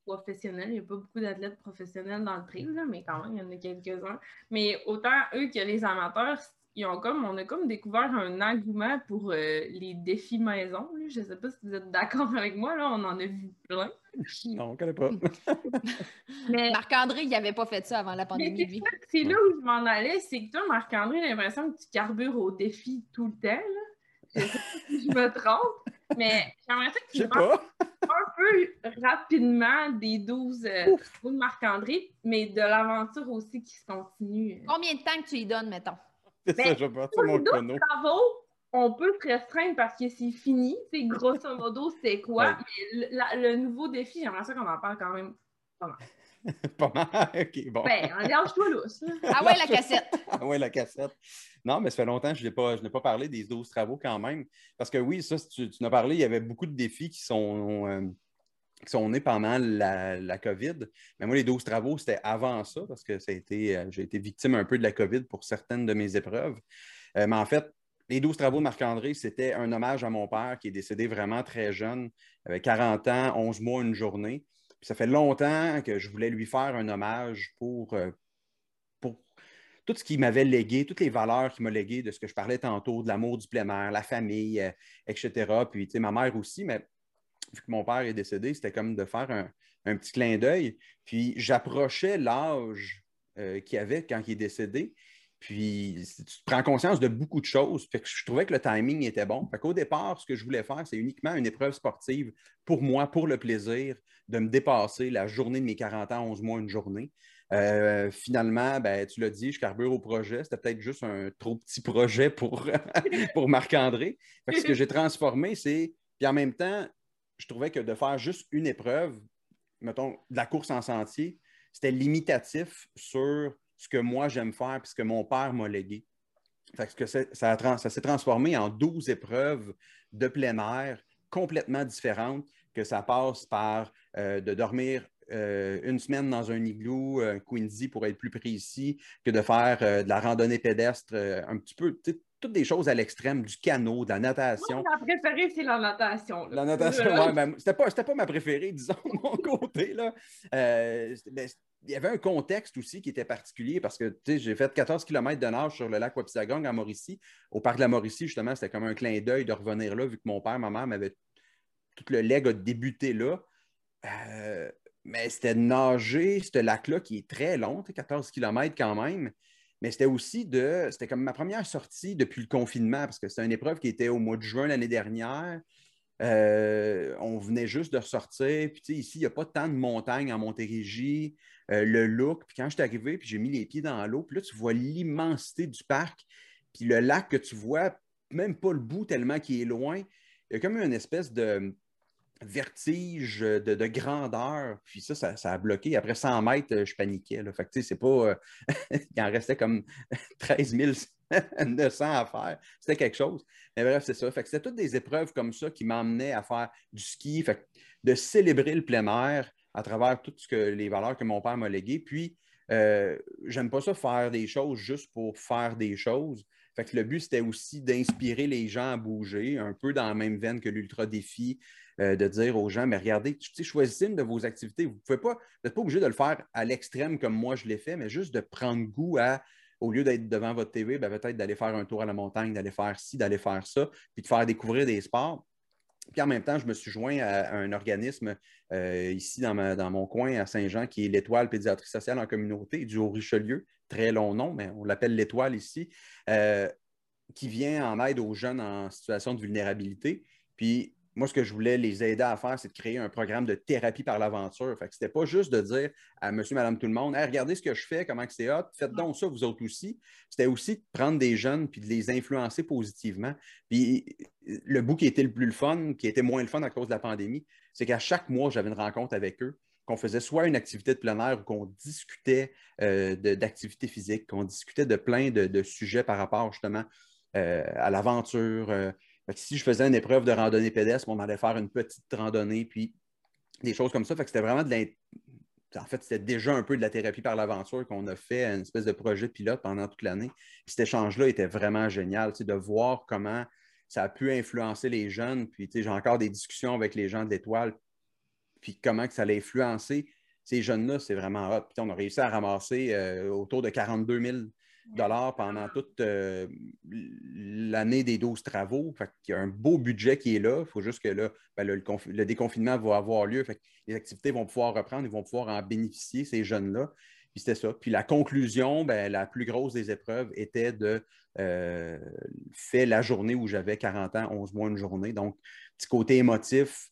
professionnels, il n'y a pas beaucoup d'athlètes professionnels dans le trail, mais quand même, il y en a quelques-uns. Mais autant eux que les amateurs, ils ont comme, on a comme découvert un engouement pour euh, les défis maison. Je ne sais pas si vous êtes d'accord avec moi, là, on en a vu plein. Non, on ne connaît pas. Marc-André, il n'avait pas fait ça avant la pandémie. C'est là où je m'en allais, c'est que toi, Marc-André, j'ai l'impression que tu carbures au défi tout le temps. Je sais pas si je me trompe, mais j'aimerais que tu parles un peu rapidement des 12 euh, de Marc-André, mais de l'aventure aussi qui se continue. Combien de temps que tu y donnes, mettons? C'est ça, je vais mon chrono. travaux, on peut se restreindre parce que c'est fini. C'est grosso modo, c'est quoi? Mais le, nouveau défi, j'aimerais ça qu'on en parle quand même pas mal. pas mal, ok, bon. Ben, engage-toi lousse. ah ouais, la cassette. ah ouais, la cassette. Non, mais ça fait longtemps que je n'ai pas, pas parlé des 12 travaux quand même. Parce que oui, ça, tu, tu en as parlé, il y avait beaucoup de défis qui sont. Euh, qui sont nés pendant la, COVID. Mais moi, les 12 travaux, c'était avant ça, parce que euh, j'ai été victime un peu de la COVID pour certaines de mes épreuves. Euh, mais en fait, les 12 travaux de Marc-André, c'était un hommage à mon père qui est décédé vraiment très jeune, avec 40 ans, 11 mois, une journée. ça fait longtemps que je voulais lui faire un hommage pour, euh, pour tout ce qu'il m'avait légué, toutes les valeurs qu'il m'a léguées de ce que je parlais tantôt, de l'amour du plein air, la famille, etc. Puis, tu sais, ma mère aussi, mais vu que mon père est décédé, c'était comme de faire un, petit clin d'œil. Puis j'approchais l'âge euh, qu'il avait quand il est décédé. Puis tu prends conscience de beaucoup de choses. Je trouvais que le timing était bon. Fait qu'au départ, ce que je voulais faire, c'est uniquement une épreuve sportive pour moi, pour le plaisir de me dépasser la journée de mes 40 ans, 11 mois, une journée. Euh, finalement, ben, tu l'as dit, je carbure au projet. C'était peut-être juste un trop petit projet pour, pour Marc-André. Ce que j'ai transformé, c'est. Puis en même temps, je trouvais que de faire juste une épreuve, mettons, de la course en sentier, c'était limitatif sur ce que moi j'aime faire et ce que mon père m'a légué. que ça, s'est transformé en 12 épreuves de plein air complètement différentes, que ça passe par euh, de dormir euh, une semaine dans un igloo, un Quincy pour être plus précis, que de faire euh, de la randonnée pédestre un petit peu, toutes des choses à l'extrême, du canot, de la natation. Moi, ma préférée, c'est la natation. La natation, oui. C'était pas, pas ma préférée, disons, de mon côté. Là. Euh, il y avait un contexte aussi qui était particulier parce que j'ai fait 14 km de nage sur le lac Wapisagong à Mauricie. Au parc de la Mauricie, justement, c'était comme un clin d'œil de revenir là, vu que mon père, ma mère m'avait. Tout le leg a débuté là. Euh, mais c'était de nager, ce lac-là qui est très long, 14 km quand même. Mais c'était aussi de. C'était comme ma première sortie depuis le confinement, parce que c'était une épreuve qui était au mois de juin l'année dernière. Euh, on venait juste de ressortir. Puis, tu sais, ici, il n'y a pas tant de montagnes en Montérégie. Euh, le look. Puis, quand je suis arrivé, puis j'ai mis les pieds dans l'eau, puis là, tu vois l'immensité du parc. Puis, le lac que tu vois, même pas le bout tellement qu'il est loin. Il y a comme une espèce de vertige de, grandeur. Puis ça, ça, a bloqué. Après 100 mètres, euh, je paniquais. Fait que, c'est pas... Euh, il en restait comme 13 900 à faire. C'était quelque chose. Mais bref, c'est ça. Fait que c'était toutes des épreuves comme ça qui m'emmenaient à faire du ski. Fait de célébrer le plein air à travers toutes que, les valeurs que mon père m'a léguées. Puis, euh, j'aime pas ça faire des choses juste pour faire des choses. Fait que le but, c'était aussi d'inspirer les gens à bouger, un peu dans la même veine que l'ultra défi, euh, de dire aux gens, mais regardez, choisissez une de vos activités. Vous pouvez pas, n'êtes pas obligé de le faire à l'extrême comme moi je l'ai fait, mais juste de prendre goût à, au lieu d'être devant votre TV, ben, peut-être d'aller faire un tour à la montagne, d'aller faire ci, d'aller faire ça, puis de faire découvrir des sports. Puis en même temps, je me suis joint à, un organisme euh, ici dans, dans, mon coin à Saint-Jean qui est l'Étoile Pédiatrie sociale en communauté du Haut-Richelieu. Très long nom, mais on l'appelle l'Étoile ici, euh, qui vient en aide aux jeunes en situation de vulnérabilité. Puis moi, ce que je voulais les aider à faire, c'est de créer un programme de thérapie par l'aventure. Fait que c'était pas juste de dire à monsieur, madame, tout le monde, regardez ce que je fais, comment c'est hot, faites donc ça, vous autres aussi. C'était aussi de prendre des jeunes puis de les influencer positivement. Puis le bout qui était le plus le fun, qui était moins le fun à cause de la pandémie, c'est qu'à chaque mois, j'avais une rencontre avec eux qu'on faisait soit une activité de plein air ou qu'on discutait euh, d'activités physiques, qu'on discutait de plein de, sujets par rapport justement euh, à l'aventure, euh, si je faisais une épreuve de randonnée pédestre, on allait faire une petite randonnée, puis des choses comme ça. Fait que c'était vraiment de c'était déjà un peu de la thérapie par l'aventure qu'on a fait, une espèce de projet pilote pendant toute l'année. Cet échange-là était vraiment génial, de voir comment ça a pu influencer les jeunes. Puis, j'ai encore des discussions avec les gens de l'Étoile, puis comment que ça allait influencer ces jeunes-là, c'est vraiment hot. Puis, on a réussi à ramasser euh, autour de 42 000 dollars pendant toute euh, l'année des 12 travaux. Il y a un beau budget qui est là. Il faut juste que ben, le, déconfinement va avoir lieu. les activités vont pouvoir reprendre, ils vont pouvoir en bénéficier, ces jeunes-là. Puis c'était ça. Puis la conclusion, ben, la plus grosse des épreuves était de euh, faire la journée où j'avais 40 ans, 11 mois, une journée. Donc, petit côté émotif.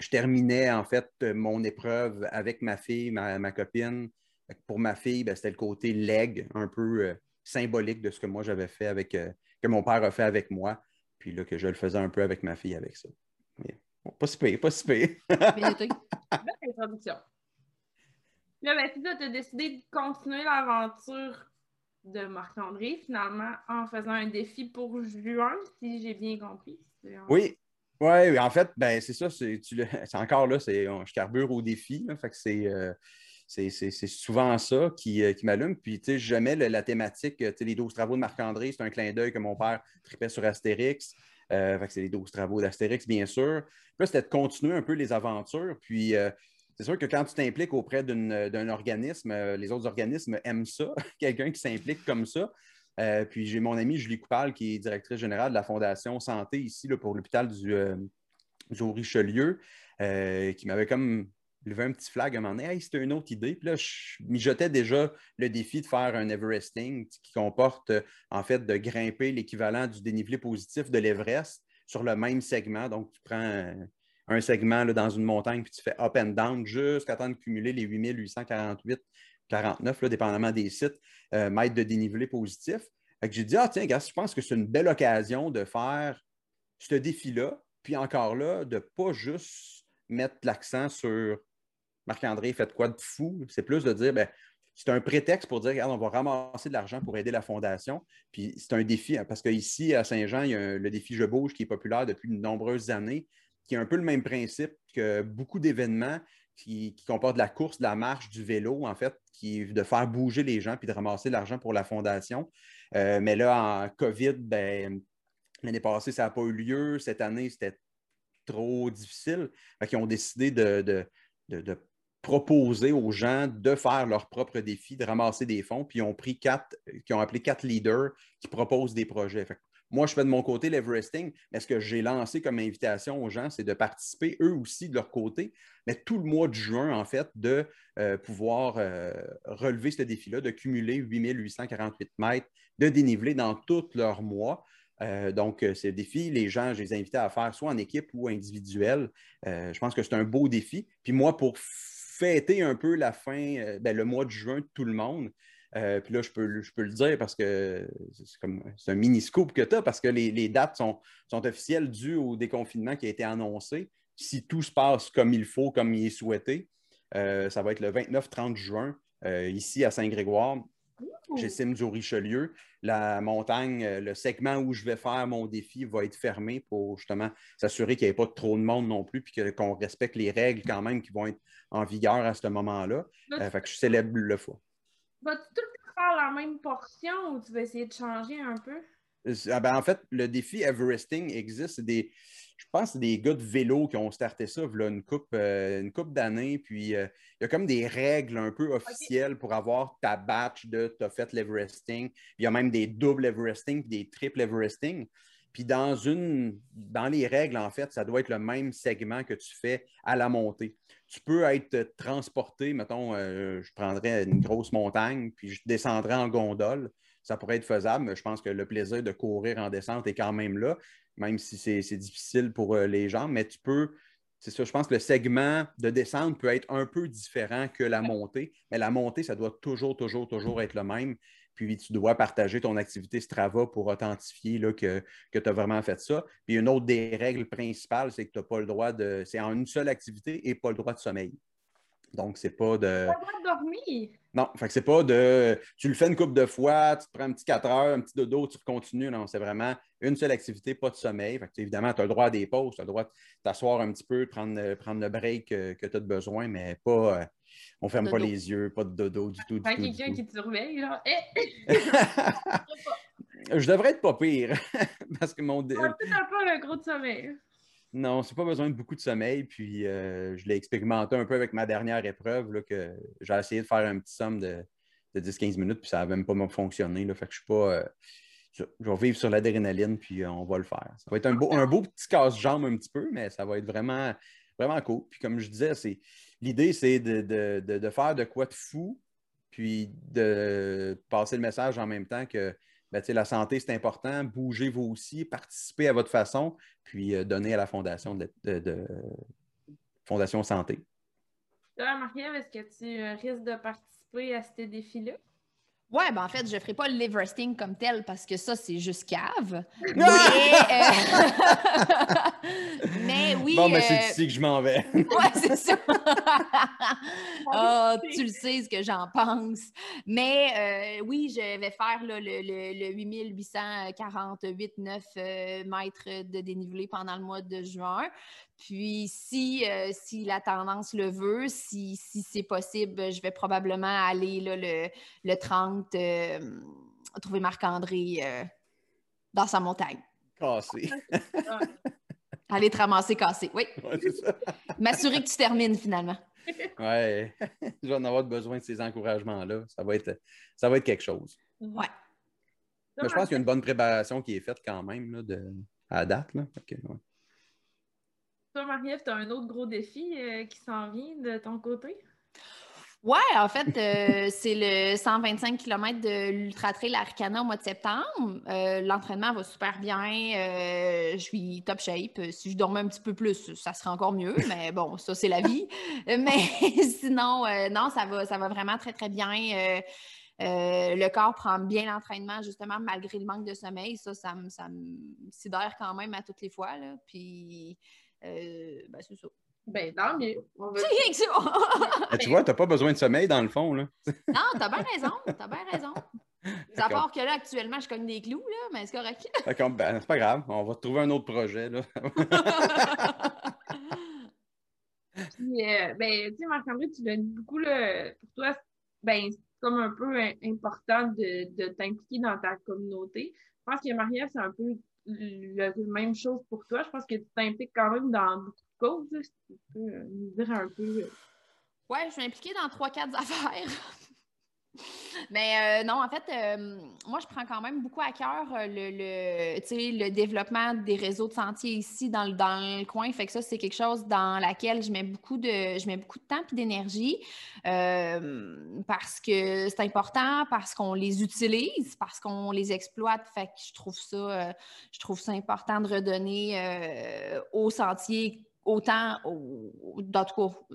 Je terminais en fait mon épreuve avec ma fille, ma copine. Pour ma fille, ben, c'était le côté leg, un peu euh, symbolique de ce que moi j'avais fait avec, euh, que mon père a fait avec moi, puis là, que je le faisais un peu avec ma fille avec ça. pas si pire, pas si pire. Belle introduction. Là, ben, tu as décidé de continuer l'aventure de Marc-André, finalement, en faisant un défi pour juin, si j'ai bien compris. Oui, oui, en fait, ben, c'est ça, c'est encore là, je carbure au défi. fait que c'est. Euh, c'est souvent ça qui, euh, qui m'allume. Puis, tu sais, jamais la thématique, tu sais, les 12 travaux de Marc-André, c'est un clin d'œil que mon père tripait sur Astérix. Euh, c'est les 12 travaux d'Astérix, bien sûr. Puis c'était de continuer un peu les aventures. Puis, euh, c'est sûr que quand tu t'impliques auprès d'un organisme, les autres organismes aiment ça, quelqu'un qui s'implique comme ça. puis j'ai mon amie Julie Coupal, qui est directrice générale de la Fondation Santé ici pour l'hôpital du, du Richelieu, qui m'avait comme lever un petit flag à un moment donné. Hey, c'était une autre idée. Puis là, je déjà le défi de faire un Everesting qui comporte en fait de grimper l'équivalent du dénivelé positif de l'Everest sur le même segment. Donc, tu prends un, segment dans une montagne, puis tu fais up and down jusqu'à temps de cumuler les 8848, 49, là, dépendamment des sites, euh, mètres de dénivelé positif. j'ai dit, ah tiens, gars, je pense que c'est une belle occasion de faire ce défi-là, puis encore là, de pas juste mettre l'accent sur Marc-André, faites quoi de fou? C'est plus de dire, ben, c'est un prétexte pour dire, regarde, on va ramasser de l'argent pour aider la fondation. Puis c'est un défi, hein, parce qu'ici, à Saint-Jean, il y a le défi Je bouge qui est populaire depuis de nombreuses années, qui est un peu le même principe que beaucoup d'événements qui, comportent la course, de la marche, du vélo, en fait, qui de faire bouger les gens puis de ramasser de l'argent pour la fondation. Euh, mais là, en COVID, ben, l'année passée, ça n'a pas eu lieu. Cette année, c'était trop difficile. Ils ont décidé de, de proposer aux gens de faire leur propre défi, de ramasser des fonds, puis ils ont pris quatre, qui ont appelé quatre leaders qui proposent des projets. moi, je fais de mon côté l'Everesting, mais ce que j'ai lancé comme invitation aux gens, c'est de participer eux aussi de leur côté, mais tout le mois de juin, en fait, de euh, pouvoir euh, relever ce défi-là, de cumuler 8848 mètres de dénivelé dans tous leurs mois. Euh, donc, ces défis, les gens, je les ai invités à faire soit en équipe ou individuel. je pense que c'est un beau défi. Puis moi, pour fêter un peu la fin, euh, ben, le mois de juin de tout le monde. Euh, puis là, je peux, je peux le dire parce que c'est un mini scoop que tu as parce que les, dates sont, sont, officielles dues au déconfinement qui a été annoncé. Si tout se passe comme il faut, comme il est souhaité, euh, ça va être le 29-30 juin ici à Saint-Grégoire. J'estime du Richelieu. La montagne, euh, le segment où je vais faire mon défi va être fermé pour justement s'assurer qu'il n'y ait pas trop de monde non plus, puis qu'on respecte les règles quand même qui vont être en vigueur à ce moment-là. Euh, fait que je célèbre le fois. Vas-tu tout faire la même portion ou tu vas essayer de changer un peu? Ah ben, en fait, le défi Everesting existe. Des, je pense que c'est des gars de vélo qui ont starté ça là, une coupe, euh, une coupe d'années. Puis euh, il y a comme des règles un peu officielles pour avoir ta batch de tu as fait l'Everesting. Il y a même des doubles Everesting des triples Everesting. Puis dans une, dans les règles, en fait, ça doit être le même segment que tu fais à la montée. Tu peux être transporté, mettons, euh, je prendrais une grosse montagne, puis je descendrais en gondole. Ça pourrait être faisable, mais je pense que le plaisir de courir en descente est quand même là, même si c'est difficile pour euh, les gens. Mais tu peux, c'est ça, je pense que le segment de descente peut être un peu différent que la montée, mais la montée, ça doit toujours, toujours, toujours être le même. Puis tu dois partager ton activité Strava pour authentifier là, que, que tu as vraiment fait ça. Puis une autre des règles principales, c'est que tu n'as pas le droit de. C'est en une seule activité et pas le droit de sommeil. Donc, c'est pas de. Pas le droit de dormir. Non, fait que c'est pas de. Tu le fais une couple de fois, tu te prends un petit 4 heures, un petit dodo, tu continues. Non, c'est vraiment une seule activité, pas de sommeil. Fait que, évidemment, tu as le droit à des pauses, tu as le droit de t'asseoir un petit peu, prendre, prendre le break que, tu as besoin, mais pas. Euh, on ferme pas les yeux, pas de dodo du tout. Tout, quelqu'un qui te surveille, là. je devrais être pas pire. parce que mon. Tu n'as pas le gros de sommeil. Non, c'est pas besoin de beaucoup de sommeil. Puis euh, je l'ai expérimenté un peu avec ma dernière épreuve, là, que j'ai essayé de faire un petit somme de, 10-15 minutes, puis ça n'a même pas fonctionné. Là, fait que je suis pas. Euh, je vais vivre sur l'adrénaline, puis euh, on va le faire. Ça va être un beau, un beau petit casse-jambe un petit peu, mais ça va être vraiment, vraiment cool. Puis comme je disais, c'est l'idée, c'est de, faire de quoi de fou, puis de passer le message en même temps que ben, la santé, c'est important. Bougez vous aussi, participez à votre façon, puis euh, donnez à la Fondation de, Fondation Santé. Toi, Marie-Ève, est-ce que tu euh, risques de participer à ces défis-là? Ouais, ben en fait, je ne ferai pas le live resting comme tel parce que ça, c'est juste cave. Mais, euh, oui. Bon, ben, c'est ici que je m'en vais. ouais, c'est ça. oh, tu le sais ce que j'en pense. Mais oui, je vais faire le, le, le 8848,9 mètres de dénivelé pendant le mois de juin. Puis si, euh, si la tendance le veut, si, c'est possible, je vais probablement aller le, le 30 euh, trouver Marc-André euh, dans sa montagne. Cassé. aller te ramasser cassé, oui. M'assurer que tu termines finalement. Oui, je vais en avoir besoin de ces encouragements-là. Ça va être, ça va être quelque chose. Ouais. Mais je pense qu'il y a une bonne préparation qui est faite quand même là, de, à date. Là. Toi, Marie-Ève, tu as un autre gros défi euh, qui s'en vient de ton côté? Oui, en fait, euh, c'est le 125 km de l'Ultra Trail Arcana au mois de septembre. Euh, l'entraînement va super bien. je suis top shape. Si je dormais un petit peu plus, ça serait encore mieux, mais bon, ça, c'est la vie. mais sinon, non, ça va, ça va vraiment très, très bien. le corps prend bien l'entraînement, justement, malgré le manque de sommeil. Ça, ça, me, ça sidère quand même à toutes les fois. Là. Puis euh, ben, c'est ça. Ben, tant mieux. Rien que ça. tu vois, tu n'as pas besoin de sommeil dans le fond. Là. non, tu as bien raison. Tu as bien raison. À part que là, actuellement, je cogne des clous, là, mais c'est correct. Ben, c'est pas grave. On va trouver un autre projet. Là. Puis, euh, ben, tu sais, Marc-André, tu l'as dit beaucoup, là, pour toi, ben, c'est comme un peu important de, de t'impliquer dans ta communauté. Je pense que Marie-Ève, c'est un peu la même chose pour toi. Je pense que tu t'impliques quand même dans beaucoup causes. euh, nous dire un peu. Euh. Oui, je suis impliquée dans trois, quatre affaires. Mais euh, non, en fait, moi, je prends quand même beaucoup à cœur le, le, le développement des réseaux de sentiers ici dans le, dans le coin. Fait que ça, c'est quelque chose dans laquelle je mets beaucoup de, je mets beaucoup de temps et d'énergie parce que c'est important, parce qu'on les utilise, parce qu'on les exploite. Fait que je trouve ça, je trouve ça important de redonner aux sentiers autant, dans,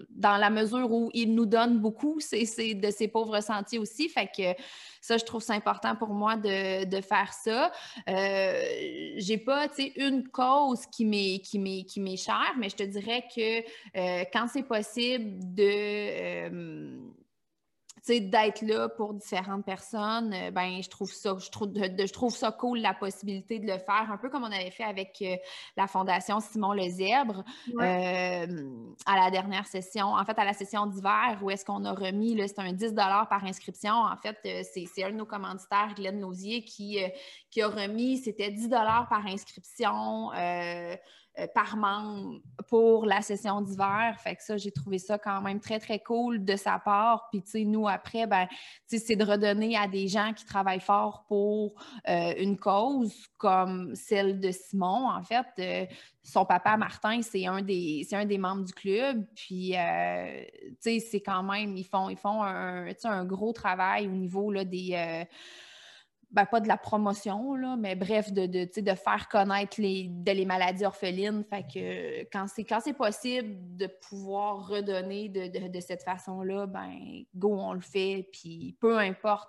dans la mesure où il nous donne beaucoup c'est de ces pauvres sentiers aussi. Fait que ça, je trouve ça important pour moi de, faire ça. Euh, j'ai pas, une cause qui m'est chère, mais je te dirais que euh, quand c'est possible de... Euh, d'être là pour différentes personnes, euh, ben je trouve ça, je trouve, je trouve ça cool la possibilité de le faire, un peu comme on avait fait avec euh, la Fondation Simon Le Zèbre euh, à la dernière session, en fait à la session d'hiver, où est-ce qu'on a remis, c'est un 10 par inscription. En fait, c'est un de nos commanditaires, Glenn Nausier, qui, qui a remis, c'était 10 par inscription. euh, par membre pour la session d'hiver. Fait que ça, j'ai trouvé ça quand même très, très cool de sa part. Puis, tu sais, nous, après, ben, c'est de redonner à des gens qui travaillent fort pour euh, une cause comme celle de Simon. En fait, euh, son papa, Martin, c'est un, des, un des membres du club. Puis, tu sais, c'est quand même, ils font, ils font un, un gros travail au niveau là, des ben, pas de la promotion, là, mais bref, de, de, de faire connaître les, de les maladies orphelines. Fait que quand c'est, possible de pouvoir redonner de, de cette façon-là, ben go, on le fait. Puis peu importe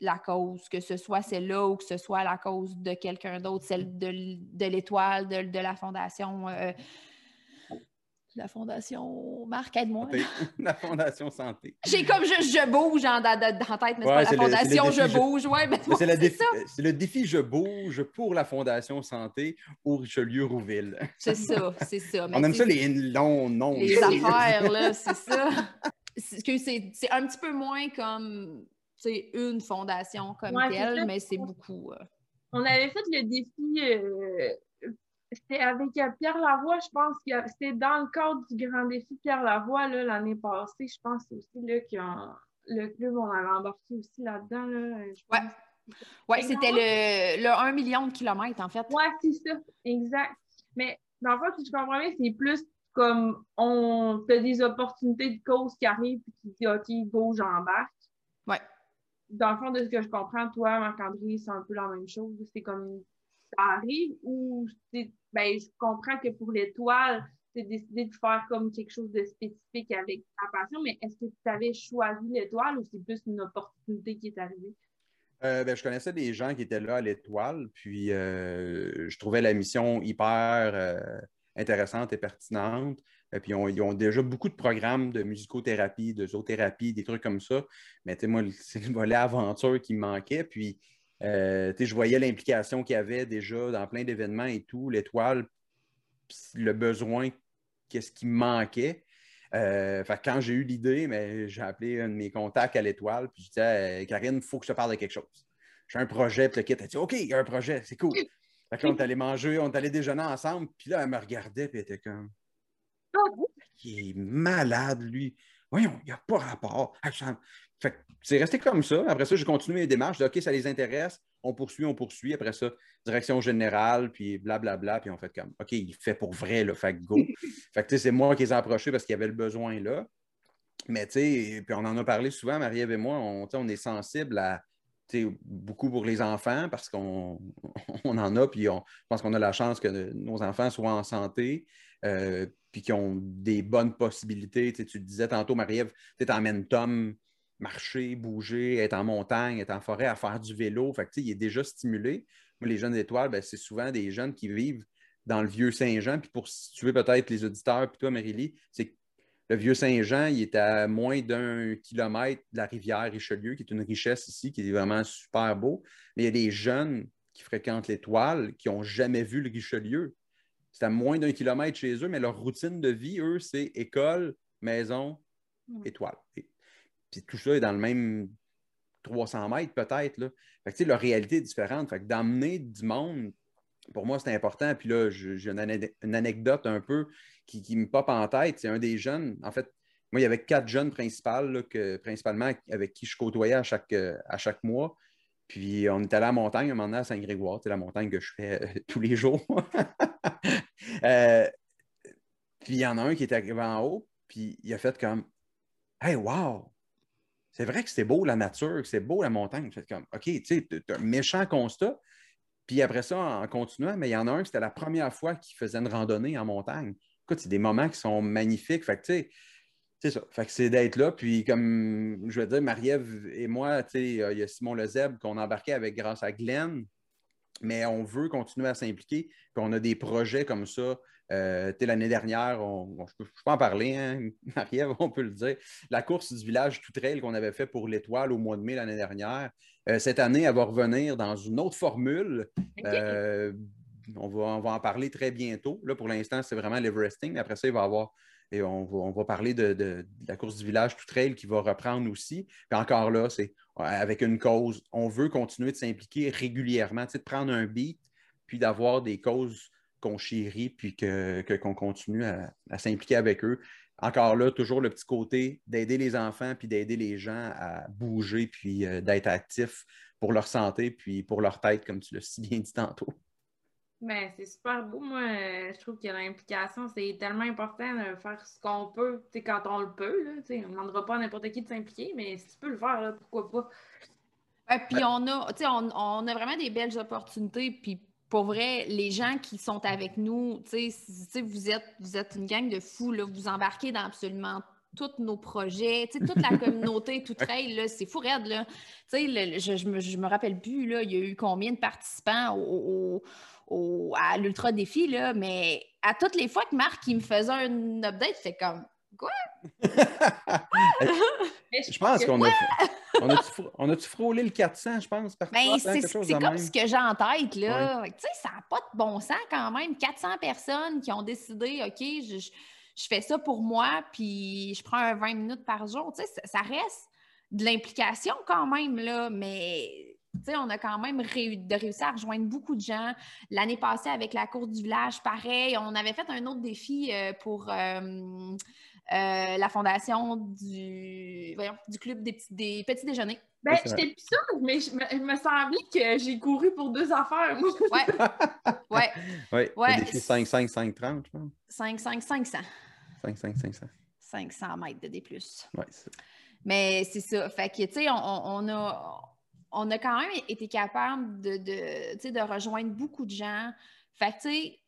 la cause, que ce soit celle-là ou que ce soit la cause de quelqu'un d'autre, celle de, de l'étoile, de, de, la fondation. Euh, la Fondation Marc, aide-moi. la Fondation Santé. J'ai comme juste je bouge en, tête, mais c'est pas la Fondation Je bouge. Ouais, mais c'est, le défi, c'est le défi Je bouge pour la Fondation Santé au Richelieu-Rouville. C'est ça, c'est ça. On aime ça les longs noms. Les affaires, là, c'est ça. C'est, c'est, un petit peu moins comme une fondation comme telle, mais c'est beaucoup. Euh. On avait fait le défi euh, c'était avec euh, Pierre Lavoie, je pense. C'était dans le cadre du grand défi Pierre Lavoie l'année passée. Je pense aussi là, que le club, on avait embarqué aussi là-dedans. Là, ouais. Ouais, c'était le, le 1 million de kilomètres, en fait. Ouais, c'est ça, exact. Mais dans le fond, si je comprends bien, c'est plus comme on fait des opportunités de cause qui arrivent et qui dit OK, go, j'embarque. Ouais. Dans le fond, de ce que je comprends, toi, Marc-André, c'est un peu la même chose. C'est comme ça arrive ou ben, je comprends que pour l'étoile, tu as décidé de faire comme quelque chose de spécifique avec ta passion, mais est-ce que tu avais choisi l'étoile ou c'est plus une opportunité qui est arrivée? Euh, ben, je connaissais des gens qui étaient là à l'étoile, puis euh, je trouvais la mission hyper euh, intéressante et pertinente. Puis, ils ont déjà beaucoup de programmes de musicothérapie, de zoothérapie, des trucs comme ça. Mais moi, c'est le volet aventure qui me manquait. Puis, euh, je voyais l'implication qu'il y avait déjà dans plein d'événements et tout, l'étoile, le besoin, qu'est-ce qui me manquait. Euh, quand j'ai eu l'idée, j'ai appelé un de mes contacts à l'étoile, puis je disais Karine, il faut que je te parle de quelque chose. J'ai un projet, puis le kit a dit OK, il y a un projet, c'est cool. Fait on est allé manger, on est allé déjeuner ensemble, puis là, elle me regardait, puis elle était comme Il est malade, lui. Voyons, il n'y a pas rapport. C'est resté comme ça. Après ça, j'ai continué mes démarches. OK, ça les intéresse. On poursuit, on poursuit. Après ça, direction générale, puis blablabla. puis on fait comme OK, il fait pour vrai, le fait go. fait que c'est moi qui les ai approchés parce qu'il y avait le besoin là. Mais tu sais, puis on en a parlé souvent, Marie-Ève et moi, on, on est sensible à beaucoup pour les enfants parce qu'on on en a, puis on, je pense qu'on a la chance que nos enfants soient en santé. Euh, puis qui ont des bonnes possibilités. Tu, tu disais tantôt, Marie-Ève, tu t'emmènes Tom marcher, bouger, être en montagne, être en forêt, à faire du vélo. Fait il est déjà stimulé. Moi, les jeunes étoiles, ben, c'est souvent des jeunes qui vivent dans le vieux Saint-Jean. Puis pour situer peut-être les auditeurs, puis toi, Marie-Lie, c'est le vieux Saint-Jean, il est à moins d'un kilomètre de la rivière Richelieu, qui est une richesse ici, qui est vraiment super beau. Mais il y a des jeunes qui fréquentent l'étoile, qui n'ont jamais vu le Richelieu. C'est à moins d'un kilomètre chez eux, mais leur routine de vie, eux, c'est école, maison, étoile. Puis tout ça est dans le même 300 mètres peut-être. Là. Fait que, réalité est différente. Fait que d'emmener du monde, pour moi, c'est important. Puis là, j'ai une, anecdote un peu qui, me pop en tête. C'est un des jeunes, en fait, moi, il y avait quatre jeunes principaux, que, principalement avec qui je côtoyais à chaque, à chaque mois. Puis on est allé à la montagne un moment donné à Saint-Grégoire, c'est la montagne que je fais euh, tous les jours. Euh, puis il y en a un qui est arrivé en haut, puis il a fait comme Hey, wow! C'est vrai que c'est beau la nature, que c'est beau la montagne. Fait comme OK, tu sais, un méchant constat. Puis après ça, en continuant, mais il y en a un, c'était la première fois qu'il faisait une randonnée en montagne. Écoute, c'est des moments qui sont magnifiques. Fait que, tu sais, c'est ça. Fait que c'est d'être là. Puis, comme je veux dire, Marie-Ève et moi, tu sais, il y a Simon Lezeb qu'on embarquait avec grâce à Glenn. Mais on veut continuer à s'impliquer. Puis, on a des projets comme ça. Euh, l'année dernière, je, peux, en parler, hein, Marie-Ève, on peut le dire. La course du village tout trail qu'on avait fait pour l'Étoile au mois de mai l'année dernière. Euh, cette année, elle va revenir dans une autre formule. Euh, on, va, on, va, en parler très bientôt. Là, pour l'instant, c'est vraiment l'Everesting. Après ça, il va y avoir et on va, parler de, la course du village tout trail qui va reprendre aussi. Puis encore là, c'est avec une cause. On veut continuer de s'impliquer régulièrement, de prendre un beat, puis d'avoir des causes qu'on chérit puis qu'on que, qu'on continue à, à s'impliquer avec eux. Encore là, toujours le petit côté d'aider les enfants puis d'aider les gens à bouger puis euh, d'être actifs pour leur santé puis pour leur tête, comme tu l'as si bien dit tantôt. Ben, c'est super beau. Moi, euh, je trouve que l'implication, c'est tellement important de faire ce qu'on peut, tu sais, quand on le peut. Là, on ne demandera pas à n'importe qui de s'impliquer, mais si tu peux le faire, là, pourquoi pas? Ouais, puis on a, on, on a vraiment des belles opportunités. Puis pour vrai, les gens qui sont avec nous, vous êtes, vous êtes une gang de fous, là, vous embarquez dans absolument tous nos projets, toute la communauté, tout trail, c'est fou raide. Là. je, je, me, je me rappelle plus, là, il y a eu combien de participants au, au, à l'Ultra Défi, là, mais à toutes les fois que Marc il me faisait un update, fait comme Quoi? je pense qu'on a, on a-tu frôlé le 400, je pense? Ben, c'est comme ce que j'ai en tête, là. Tu sais, ça n'a pas de bon sens quand même. 400 personnes qui ont décidé, OK, je, je fais ça pour moi, puis je prends un 20 minutes par jour. Tu sais, ça, reste de l'implication quand même, là, mais tu sais, on a quand même de réussi à rejoindre beaucoup de gens. L'année passée, avec la course du village, pareil, on avait fait un autre défi euh, pour euh, euh, la fondation du, du club des petits, des petits déjeuners. Ben, j'étais plus sûre, mais il me semblait que j'ai couru pour deux affaires. ouais. ouais. Ouais. 5, 5, 5, 30, je pense. 5, 5, 500. 5, 5, 500. 500 mètres de D+. Ouais, Mais c'est ça. Fait que, tu sais, on, on, a, on a quand même été capable de, de, de rejoindre beaucoup de gens. Fait que, tu sais,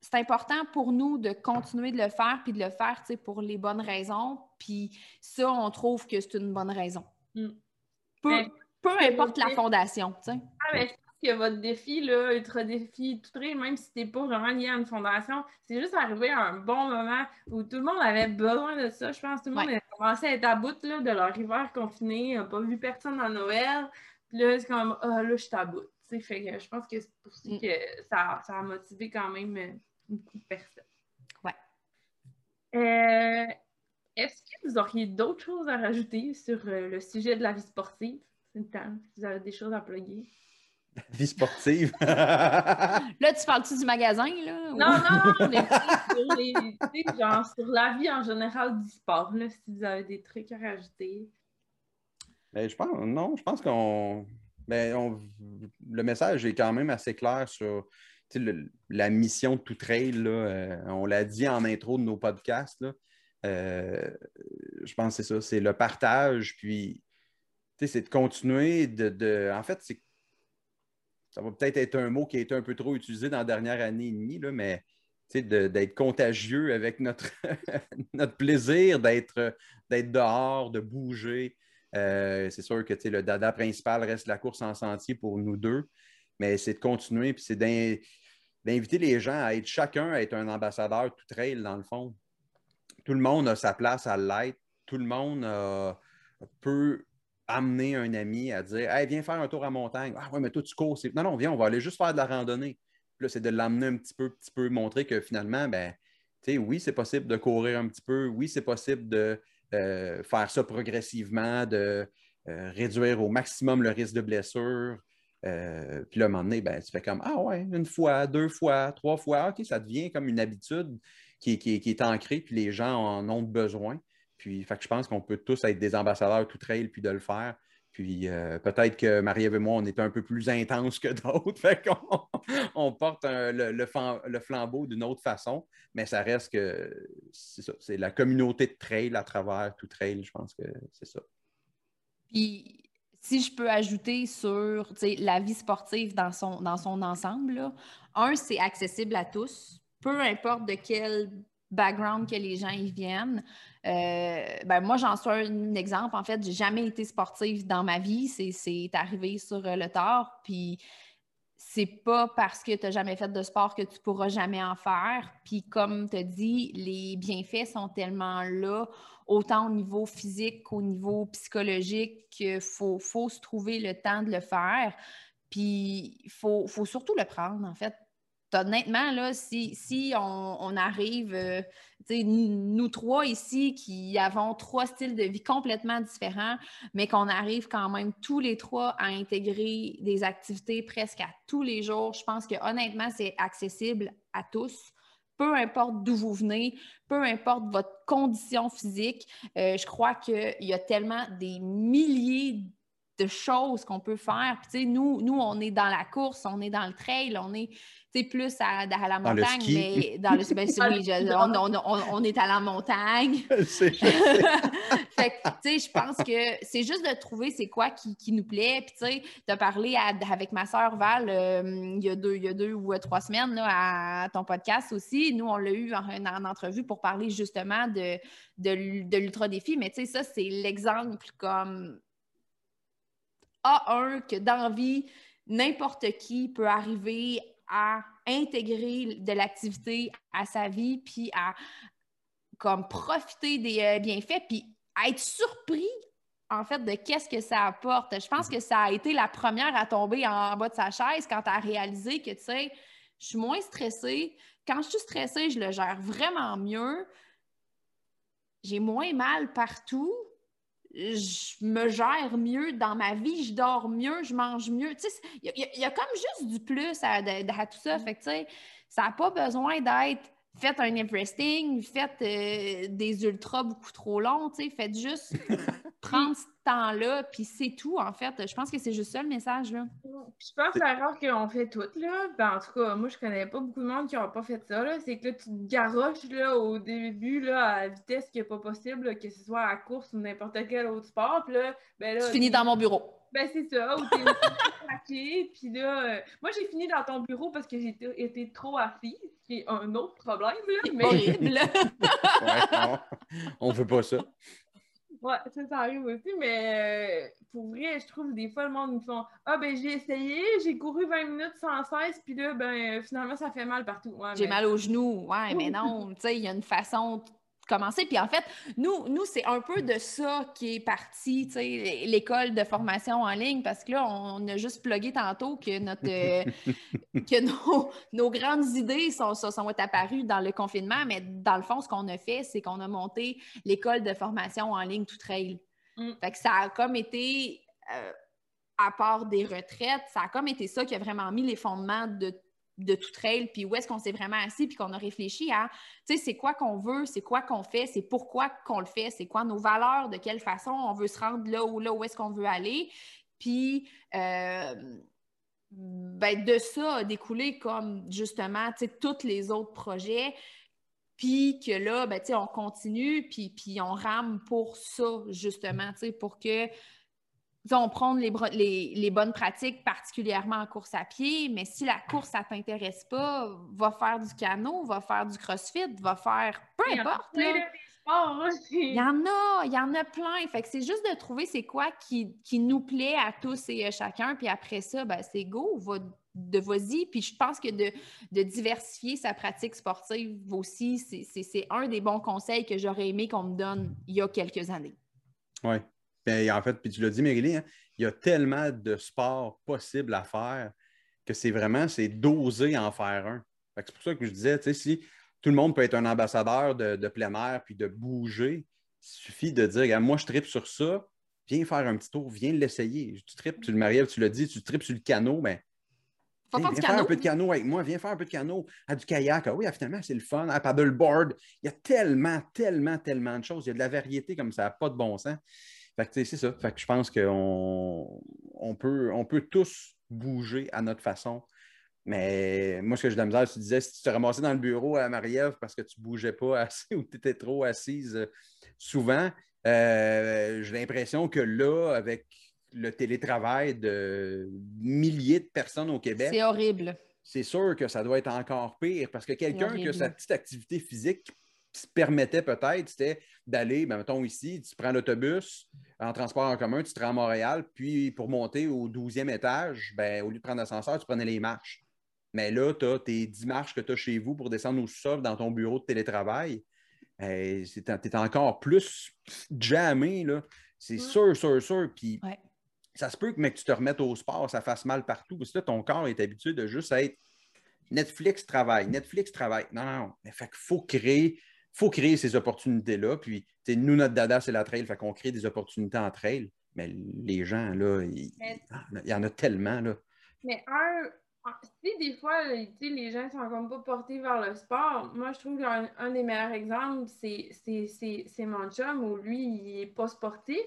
c'est important pour nous de continuer de le faire puis de le faire pour les bonnes raisons. Puis ça, on trouve que c'est une bonne raison. Mm. Peu, importe la fondation. Ah, mais je pense que votre défi, là, Ultra Défi, tout même si t'es pas vraiment lié à une fondation, c'est juste arrivé à un bon moment où tout le monde avait besoin de ça. Je pense que tout le monde a commencé à être à bout de leur hiver confiné, n'a pas vu personne à Noël. Puis là, c'est comme, ah, là, je suis à bout. Fait que je pense que c'est pour ça mm. que ça, ça a motivé quand même euh, beaucoup de personnes. Ouais. Euh, est-ce que vous auriez d'autres choses à rajouter sur euh, le sujet de la vie sportive? Vous avez des choses à plugger? Vie sportive. là, tu parles-tu du magasin, là? Non, non, non, mais sur, les, genre, sur la vie en général du sport, là, si vous avez des trucs à rajouter. Ben, je pense, non, je pense qu'on. Ben, le message est quand même assez clair sur la mission de tout trail, là, euh, on l'a dit en intro de nos podcasts, euh, je pense que c'est ça, c'est le partage, puis c'est de continuer de, En fait, ça va peut-être être un mot qui a été un peu trop utilisé dans la dernière année et demie, là, mais d'être contagieux avec notre, notre plaisir d'être dehors, de bouger. Euh, c'est sûr que le dada principal reste la course en sentier pour nous deux, mais c'est de continuer, puis c'est d'inviter les gens à être chacun à être un ambassadeur tout trail, dans le fond. Tout le monde a sa place à l'être. Tout le monde peut amener un ami à dire Hey, viens faire un tour à montagne. Ah ouais, mais toi, tu cours. Non, non, viens, on va aller juste faire de la randonnée. là, c'est de l'amener un petit peu, petit peu, montrer que finalement, ben, oui, c'est possible de courir un petit peu. Oui, c'est possible de euh, faire ça progressivement, de euh, réduire au maximum le risque de blessure. Euh, puis là, à un moment donné, ben, tu fais comme Ah ouais, une fois, deux fois, trois fois, OK, ça devient comme une habitude qui, est ancrée, puis les gens en ont besoin. Puis je pense qu'on peut tous être des ambassadeurs tout trail puis de le faire. Puis euh, peut-être que Marie-Ève et moi, on est un peu plus intense que d'autres. Fait qu'on on porte le, flambeau d'une autre façon, mais ça reste que c'est ça. C'est la communauté de trail à travers tout trail. Je pense que c'est ça. Puis si je peux ajouter sur la vie sportive dans son, dans son ensemble, un, c'est accessible à tous, peu importe de quel background que les gens y viennent. Euh, ben moi, j'en suis un exemple. En fait, j'ai jamais été sportive dans ma vie. C'est arrivé sur le tard. Puis c'est pas parce que tu n'as jamais fait de sport que tu pourras jamais en faire. Puis comme tu as dit, les bienfaits sont tellement là autant au niveau physique qu'au niveau psychologique, qu'il faut, se trouver le temps de le faire. Puis il faut, surtout le prendre, en fait. Honnêtement, là, si, on, arrive, euh, nous trois ici qui avons trois styles de vie complètement différents, mais qu'on arrive quand même tous les trois à intégrer des activités presque à tous les jours, je pense que honnêtement, c'est accessible à tous peu importe d'où vous venez, peu importe votre condition physique. Euh, je crois qu'il y a tellement des milliers de choses qu'on peut faire. Puis, nous, nous, on est dans la course, on est dans le trail, on est plus à, la montagne, mais dans le ben, on, est à la montagne. fait je pense que c'est juste de trouver c'est quoi qui, nous plaît. Puis, tu sais, tu as parlé avec ma soeur Val euh, il, y a deux, il y a deux ou trois semaines là, à ton podcast aussi. Nous, on l'a eu en, entrevue pour parler justement de, de, de l'ultra-défi. Mais, tu sais, ça, c'est l'exemple comme A1 que dans vie, n'importe qui peut arriver à intégrer de l'activité à sa vie, puis à comme profiter des euh, bienfaits, puis à être surpris en fait de qu'est-ce que ça apporte. Je pense que ça a été la première à tomber en bas de sa chaise quand tu as réalisé que, tu sais, je suis moins stressée. Quand je suis stressée, je le gère vraiment mieux. J'ai moins mal partout je me gère mieux dans ma vie, je dors mieux, je mange mieux. il y, a comme juste du plus à, tout ça. Mm. Fait que, ça n'a pas besoin d'être faites un Everesting, faites euh, des ultras beaucoup trop longs, faites juste prendre ce temps-là, puis c'est tout, en fait. Je pense que c'est juste ça le message, là. je pense que l'erreur qu'on fait toutes, là, ben, en tout cas, moi, je connais pas beaucoup de monde qui n'ont pas fait ça, là, c'est que là, tu te garoches, là, au début, là, à la vitesse qui n'est pas possible, que ce soit à la course ou n'importe quel autre sport, puis là, ben là... Tu finis dans mon bureau. Ben, c'est ça, ou t'es craqué, puis là... Euh, moi, j'ai fini dans ton bureau parce que j'ai été trop assise, qui est un autre problème, là, mais... Horrible! ouais, on, on veut pas ça. Ouais, ça, ça arrive aussi, mais euh, pour vrai, je trouve des fois le monde me font Ah, ben j'ai essayé, j'ai couru 20 minutes sans cesse, puis là, ben finalement, ça fait mal partout. j'ai mal aux genoux. Ouais, mais non, tu sais, il y a une façon commencer. Puis en fait, nous, nous c'est un peu de ça qui est parti, l'école de formation en ligne, parce que là, on a juste plugué tantôt que, notre, euh, que nos, grandes idées sont, sont, apparues dans le confinement, mais dans le fond, ce qu'on a fait, c'est qu'on a monté l'école de formation en ligne tout trail. Mm. Fait que ça a comme été, euh, à part des retraites, ça a comme été ça qui a vraiment mis les fondements de de tout trail, puis où est-ce qu'on s'est vraiment assis, puis qu'on a réfléchi à, tu sais, c'est quoi qu'on veut, c'est quoi qu'on fait, c'est pourquoi qu'on le fait, c'est quoi nos valeurs, de quelle façon on veut se rendre là ou là où est-ce qu'on veut aller. Puis, euh, ben, de ça a découlé comme justement, tu sais, tous les autres projets. Puis que là, ben, tu sais, on continue, puis, puis on rame pour ça, justement, tu sais, pour que on prend les, les, bonnes pratiques, particulièrement en course à pied, mais si la course, ça ne t'intéresse pas, va faire du canot, va faire du crossfit, va faire peu importe. Il y en a, il y en a plein. Fait que c'est juste de trouver c'est quoi qui, nous plaît à tous et à chacun. Puis après ça, ben, c'est go, va, de vas-y. Puis je pense que de, de, diversifier sa pratique sportive aussi, c'est un des bons conseils que j'aurais aimé qu'on me donne il y a quelques années. Oui, ben, en fait, puis tu l'as dit, Mérilyn, hein, il y a tellement de sports possibles à faire que c'est vraiment, c'est d'oser en faire un. C'est pour ça que je disais, tu sais, si tout le monde peut être un ambassadeur de, plein air puis de bouger, il suffit de dire, moi, je tripe sur ça, viens faire un petit tour, viens l'essayer. Tu tripes, tu le maries, tu l'as dit, tu tripes sur le canot, mais Viens, faire un peu de canot avec moi, viens faire un peu de canot, à du kayak. Ah oui, ah, finalement, c'est le fun. À paddleboard, il y a tellement, tellement, tellement de choses. Il y a de la variété comme ça, pas de bon sens. Fait que c'est ça. Fait que je pense qu'on on peut, on peut tous bouger à notre façon. Mais moi, ce que je de tu disais, si tu te ramassais dans le bureau à Marie-Ève parce que tu ne bougeais pas assez ou tu étais trop assise euh, souvent, euh, j'ai l'impression que là, avec le télétravail de milliers de personnes au Québec. C'est horrible. C'est sûr que ça doit être encore pire parce que quelqu'un qui a sa petite activité physique se permettait peut-être, c'était d'aller, ben, mettons ici, tu prends l'autobus en transport en commun, tu te rends à Montréal, puis pour monter au 12e étage, ben, au lieu de prendre l'ascenseur, tu prenais les marches. Mais là, tu as tes 10 marches que tu as chez vous pour descendre au sol dans ton bureau de télétravail. tu es encore plus jamais, là. C'est sûr, sûr, sûr. Puis ça se peut que, mais que tu te remettes au sport, ça fasse mal partout. Parce que là, ton corps est habitué de juste être Netflix travaille, Netflix travaille. Non, non, mais fait qu'il faut créer, faut créer ces opportunités-là. Puis, nous, notre dada, c'est la trail, fait qu'on crée des opportunités en trail. Mais les gens, là, il, y en a tellement, là. Mais un, si des fois, les gens sont comme pas portés vers le sport, moi, je trouve qu'un un des meilleurs exemples, c'est mon chum où lui, il n'est pas sportif,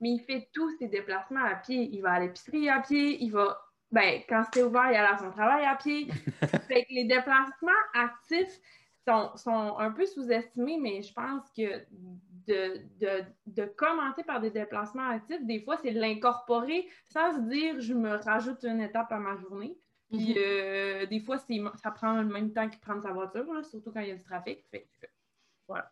mais il fait tous ses déplacements à pied. Il va à l'épicerie à pied, il va, ben, quand c'était ouvert, il allait à son travail à pied. fait que les déplacements actifs sont, sont un peu sous-estimés, mais je pense que de, de, de, commencer par des déplacements actifs, des fois, c'est de l'incorporer sans se dire je me rajoute une étape à ma journée. Puis mhm. euh, des fois, ça prend le même temps qu'il prend sa voiture, surtout quand il y a du trafic. Fait, voilà.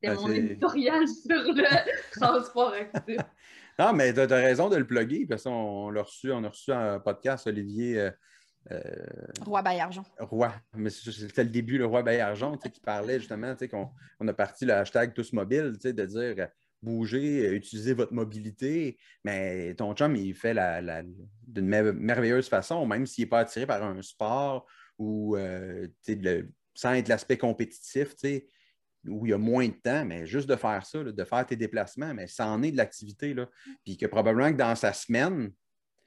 C'est ben, mon éditorial sur le transport actif. non, mais tu as, raison de le plugger, parce qu'on l'a reçu, on a reçu un podcast, Olivier. Euh, euh, roi Bayargent. Roi, mais c'était le début, le roi Bayargent, qui parlait justement qu'on on a parti le hashtag tous mobiles, de dire bouger, utiliser votre mobilité, mais ton chum, il fait la, d'une merveilleuse façon, même s'il n'est pas attiré par un sport ou euh, sans être l'aspect compétitif, où il y a moins de temps, mais juste de faire ça, de faire tes déplacements, mais ça en est de l'activité. Puis que probablement que dans sa semaine,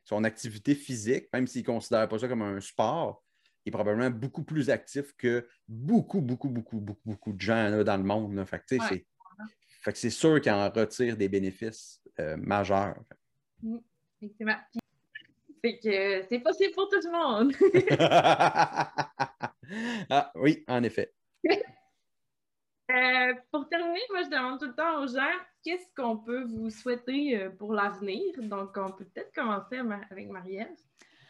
son activité physique, même s'il ne considère pas ça comme un sport, il est probablement beaucoup plus actif que beaucoup, beaucoup, beaucoup, beaucoup, beaucoup de gens dans le monde. Fait que, c'est fait c'est sûr qu'il en retire des bénéfices euh, majeurs. Mm, effectivement. Fait que c'est possible pour tout le monde. ah oui, en effet. Euh, pour terminer, moi, je demande tout le temps aux gens qu'est-ce qu'on peut vous souhaiter euh, pour l'avenir? Donc, on peut peut-être commencer avec Marie-Ève.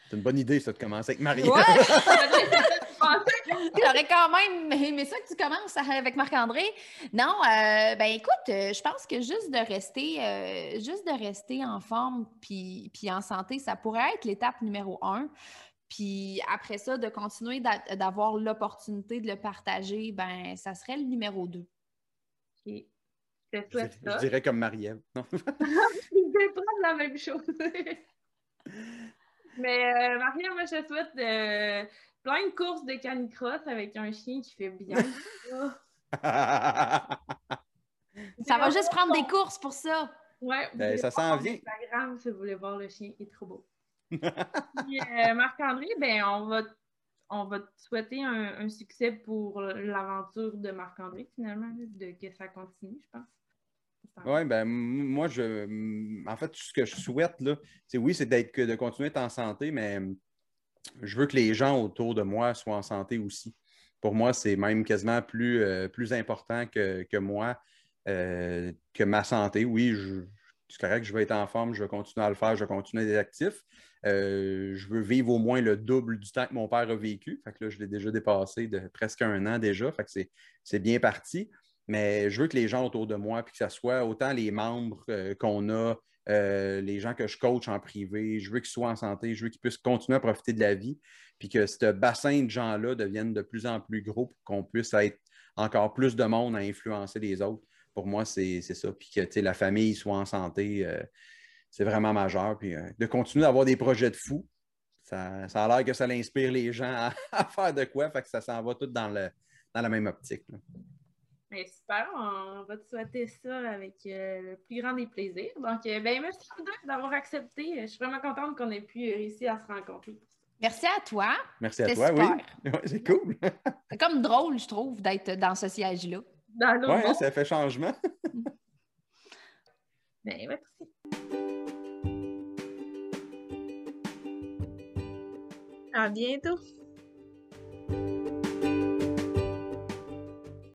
C'est une bonne idée, ça, de commencer avec Marie. Ouais. J'aurais quand même aimé ça que tu commences avec Marc-André. Non, euh, ben écoute, je pense que juste de rester, euh, juste de rester en forme puis, puis en santé, ça pourrait être l'étape numéro un. Puis après ça, de continuer d'avoir l'opportunité de le partager, ben ça serait le numéro deux. OK. Je, je, dirais comme Marie-Ève. je vais prendre la même chose. Mais euh, Maria, moi, je souhaite euh, plein de courses de canicross avec un chien qui fait bien. ça va juste prendre des courses pour ça. Ouais, ben, ça s'en vient. Instagram si vous voulez voir le chien, il est trop beau. Euh, Marc-André, ben, on va, on va te souhaiter un, succès pour l'aventure de Marc-André, finalement, de que ça continue, je pense. Oui, ben moi, je en fait, ce que je souhaite, là, c'est oui, c'est d'être de continuer à être en santé, mais je veux que les gens autour de moi soient en santé aussi. Pour moi, c'est même quasiment plus, euh, plus important que, moi, euh, que ma santé. Oui, c'est correct, je veux être en forme, je veux continuer à le faire, je veux continuer à être actif. Euh, je veux vivre au moins le double du temps que mon père a vécu. Fait que là, je l'ai déjà dépassé de presque un an déjà. Fait que c'est bien parti mais je veux que les gens autour de moi, puis que ce soit autant les membres euh, qu'on a, euh, les gens que je coach en privé, je veux qu'ils soient en santé, je veux qu'ils puissent continuer à profiter de la vie, puis que ce bassin de gens-là devienne de plus en plus gros pour qu'on puisse être encore plus de monde à influencer les autres. Pour moi, c'est ça. Puis que la famille soit en santé, c'est vraiment majeur. Puis de continuer d'avoir des projets de fous, ça, a l'air que ça inspire les gens à, faire de quoi, fait que ça s'en va tout dans, le, dans la même optique. Mais super, on va te souhaiter ça avec euh, le plus grand des plaisirs. Donc, euh, ben, merci d'avoir accepté. Je suis vraiment contente qu'on ait pu réussir à se rencontrer. Merci à toi. Merci à toi, oui. c'est cool. c'est comme drôle, je trouve, d'être dans ce siège-là. Oui, ça fait changement. ben, merci. À bientôt.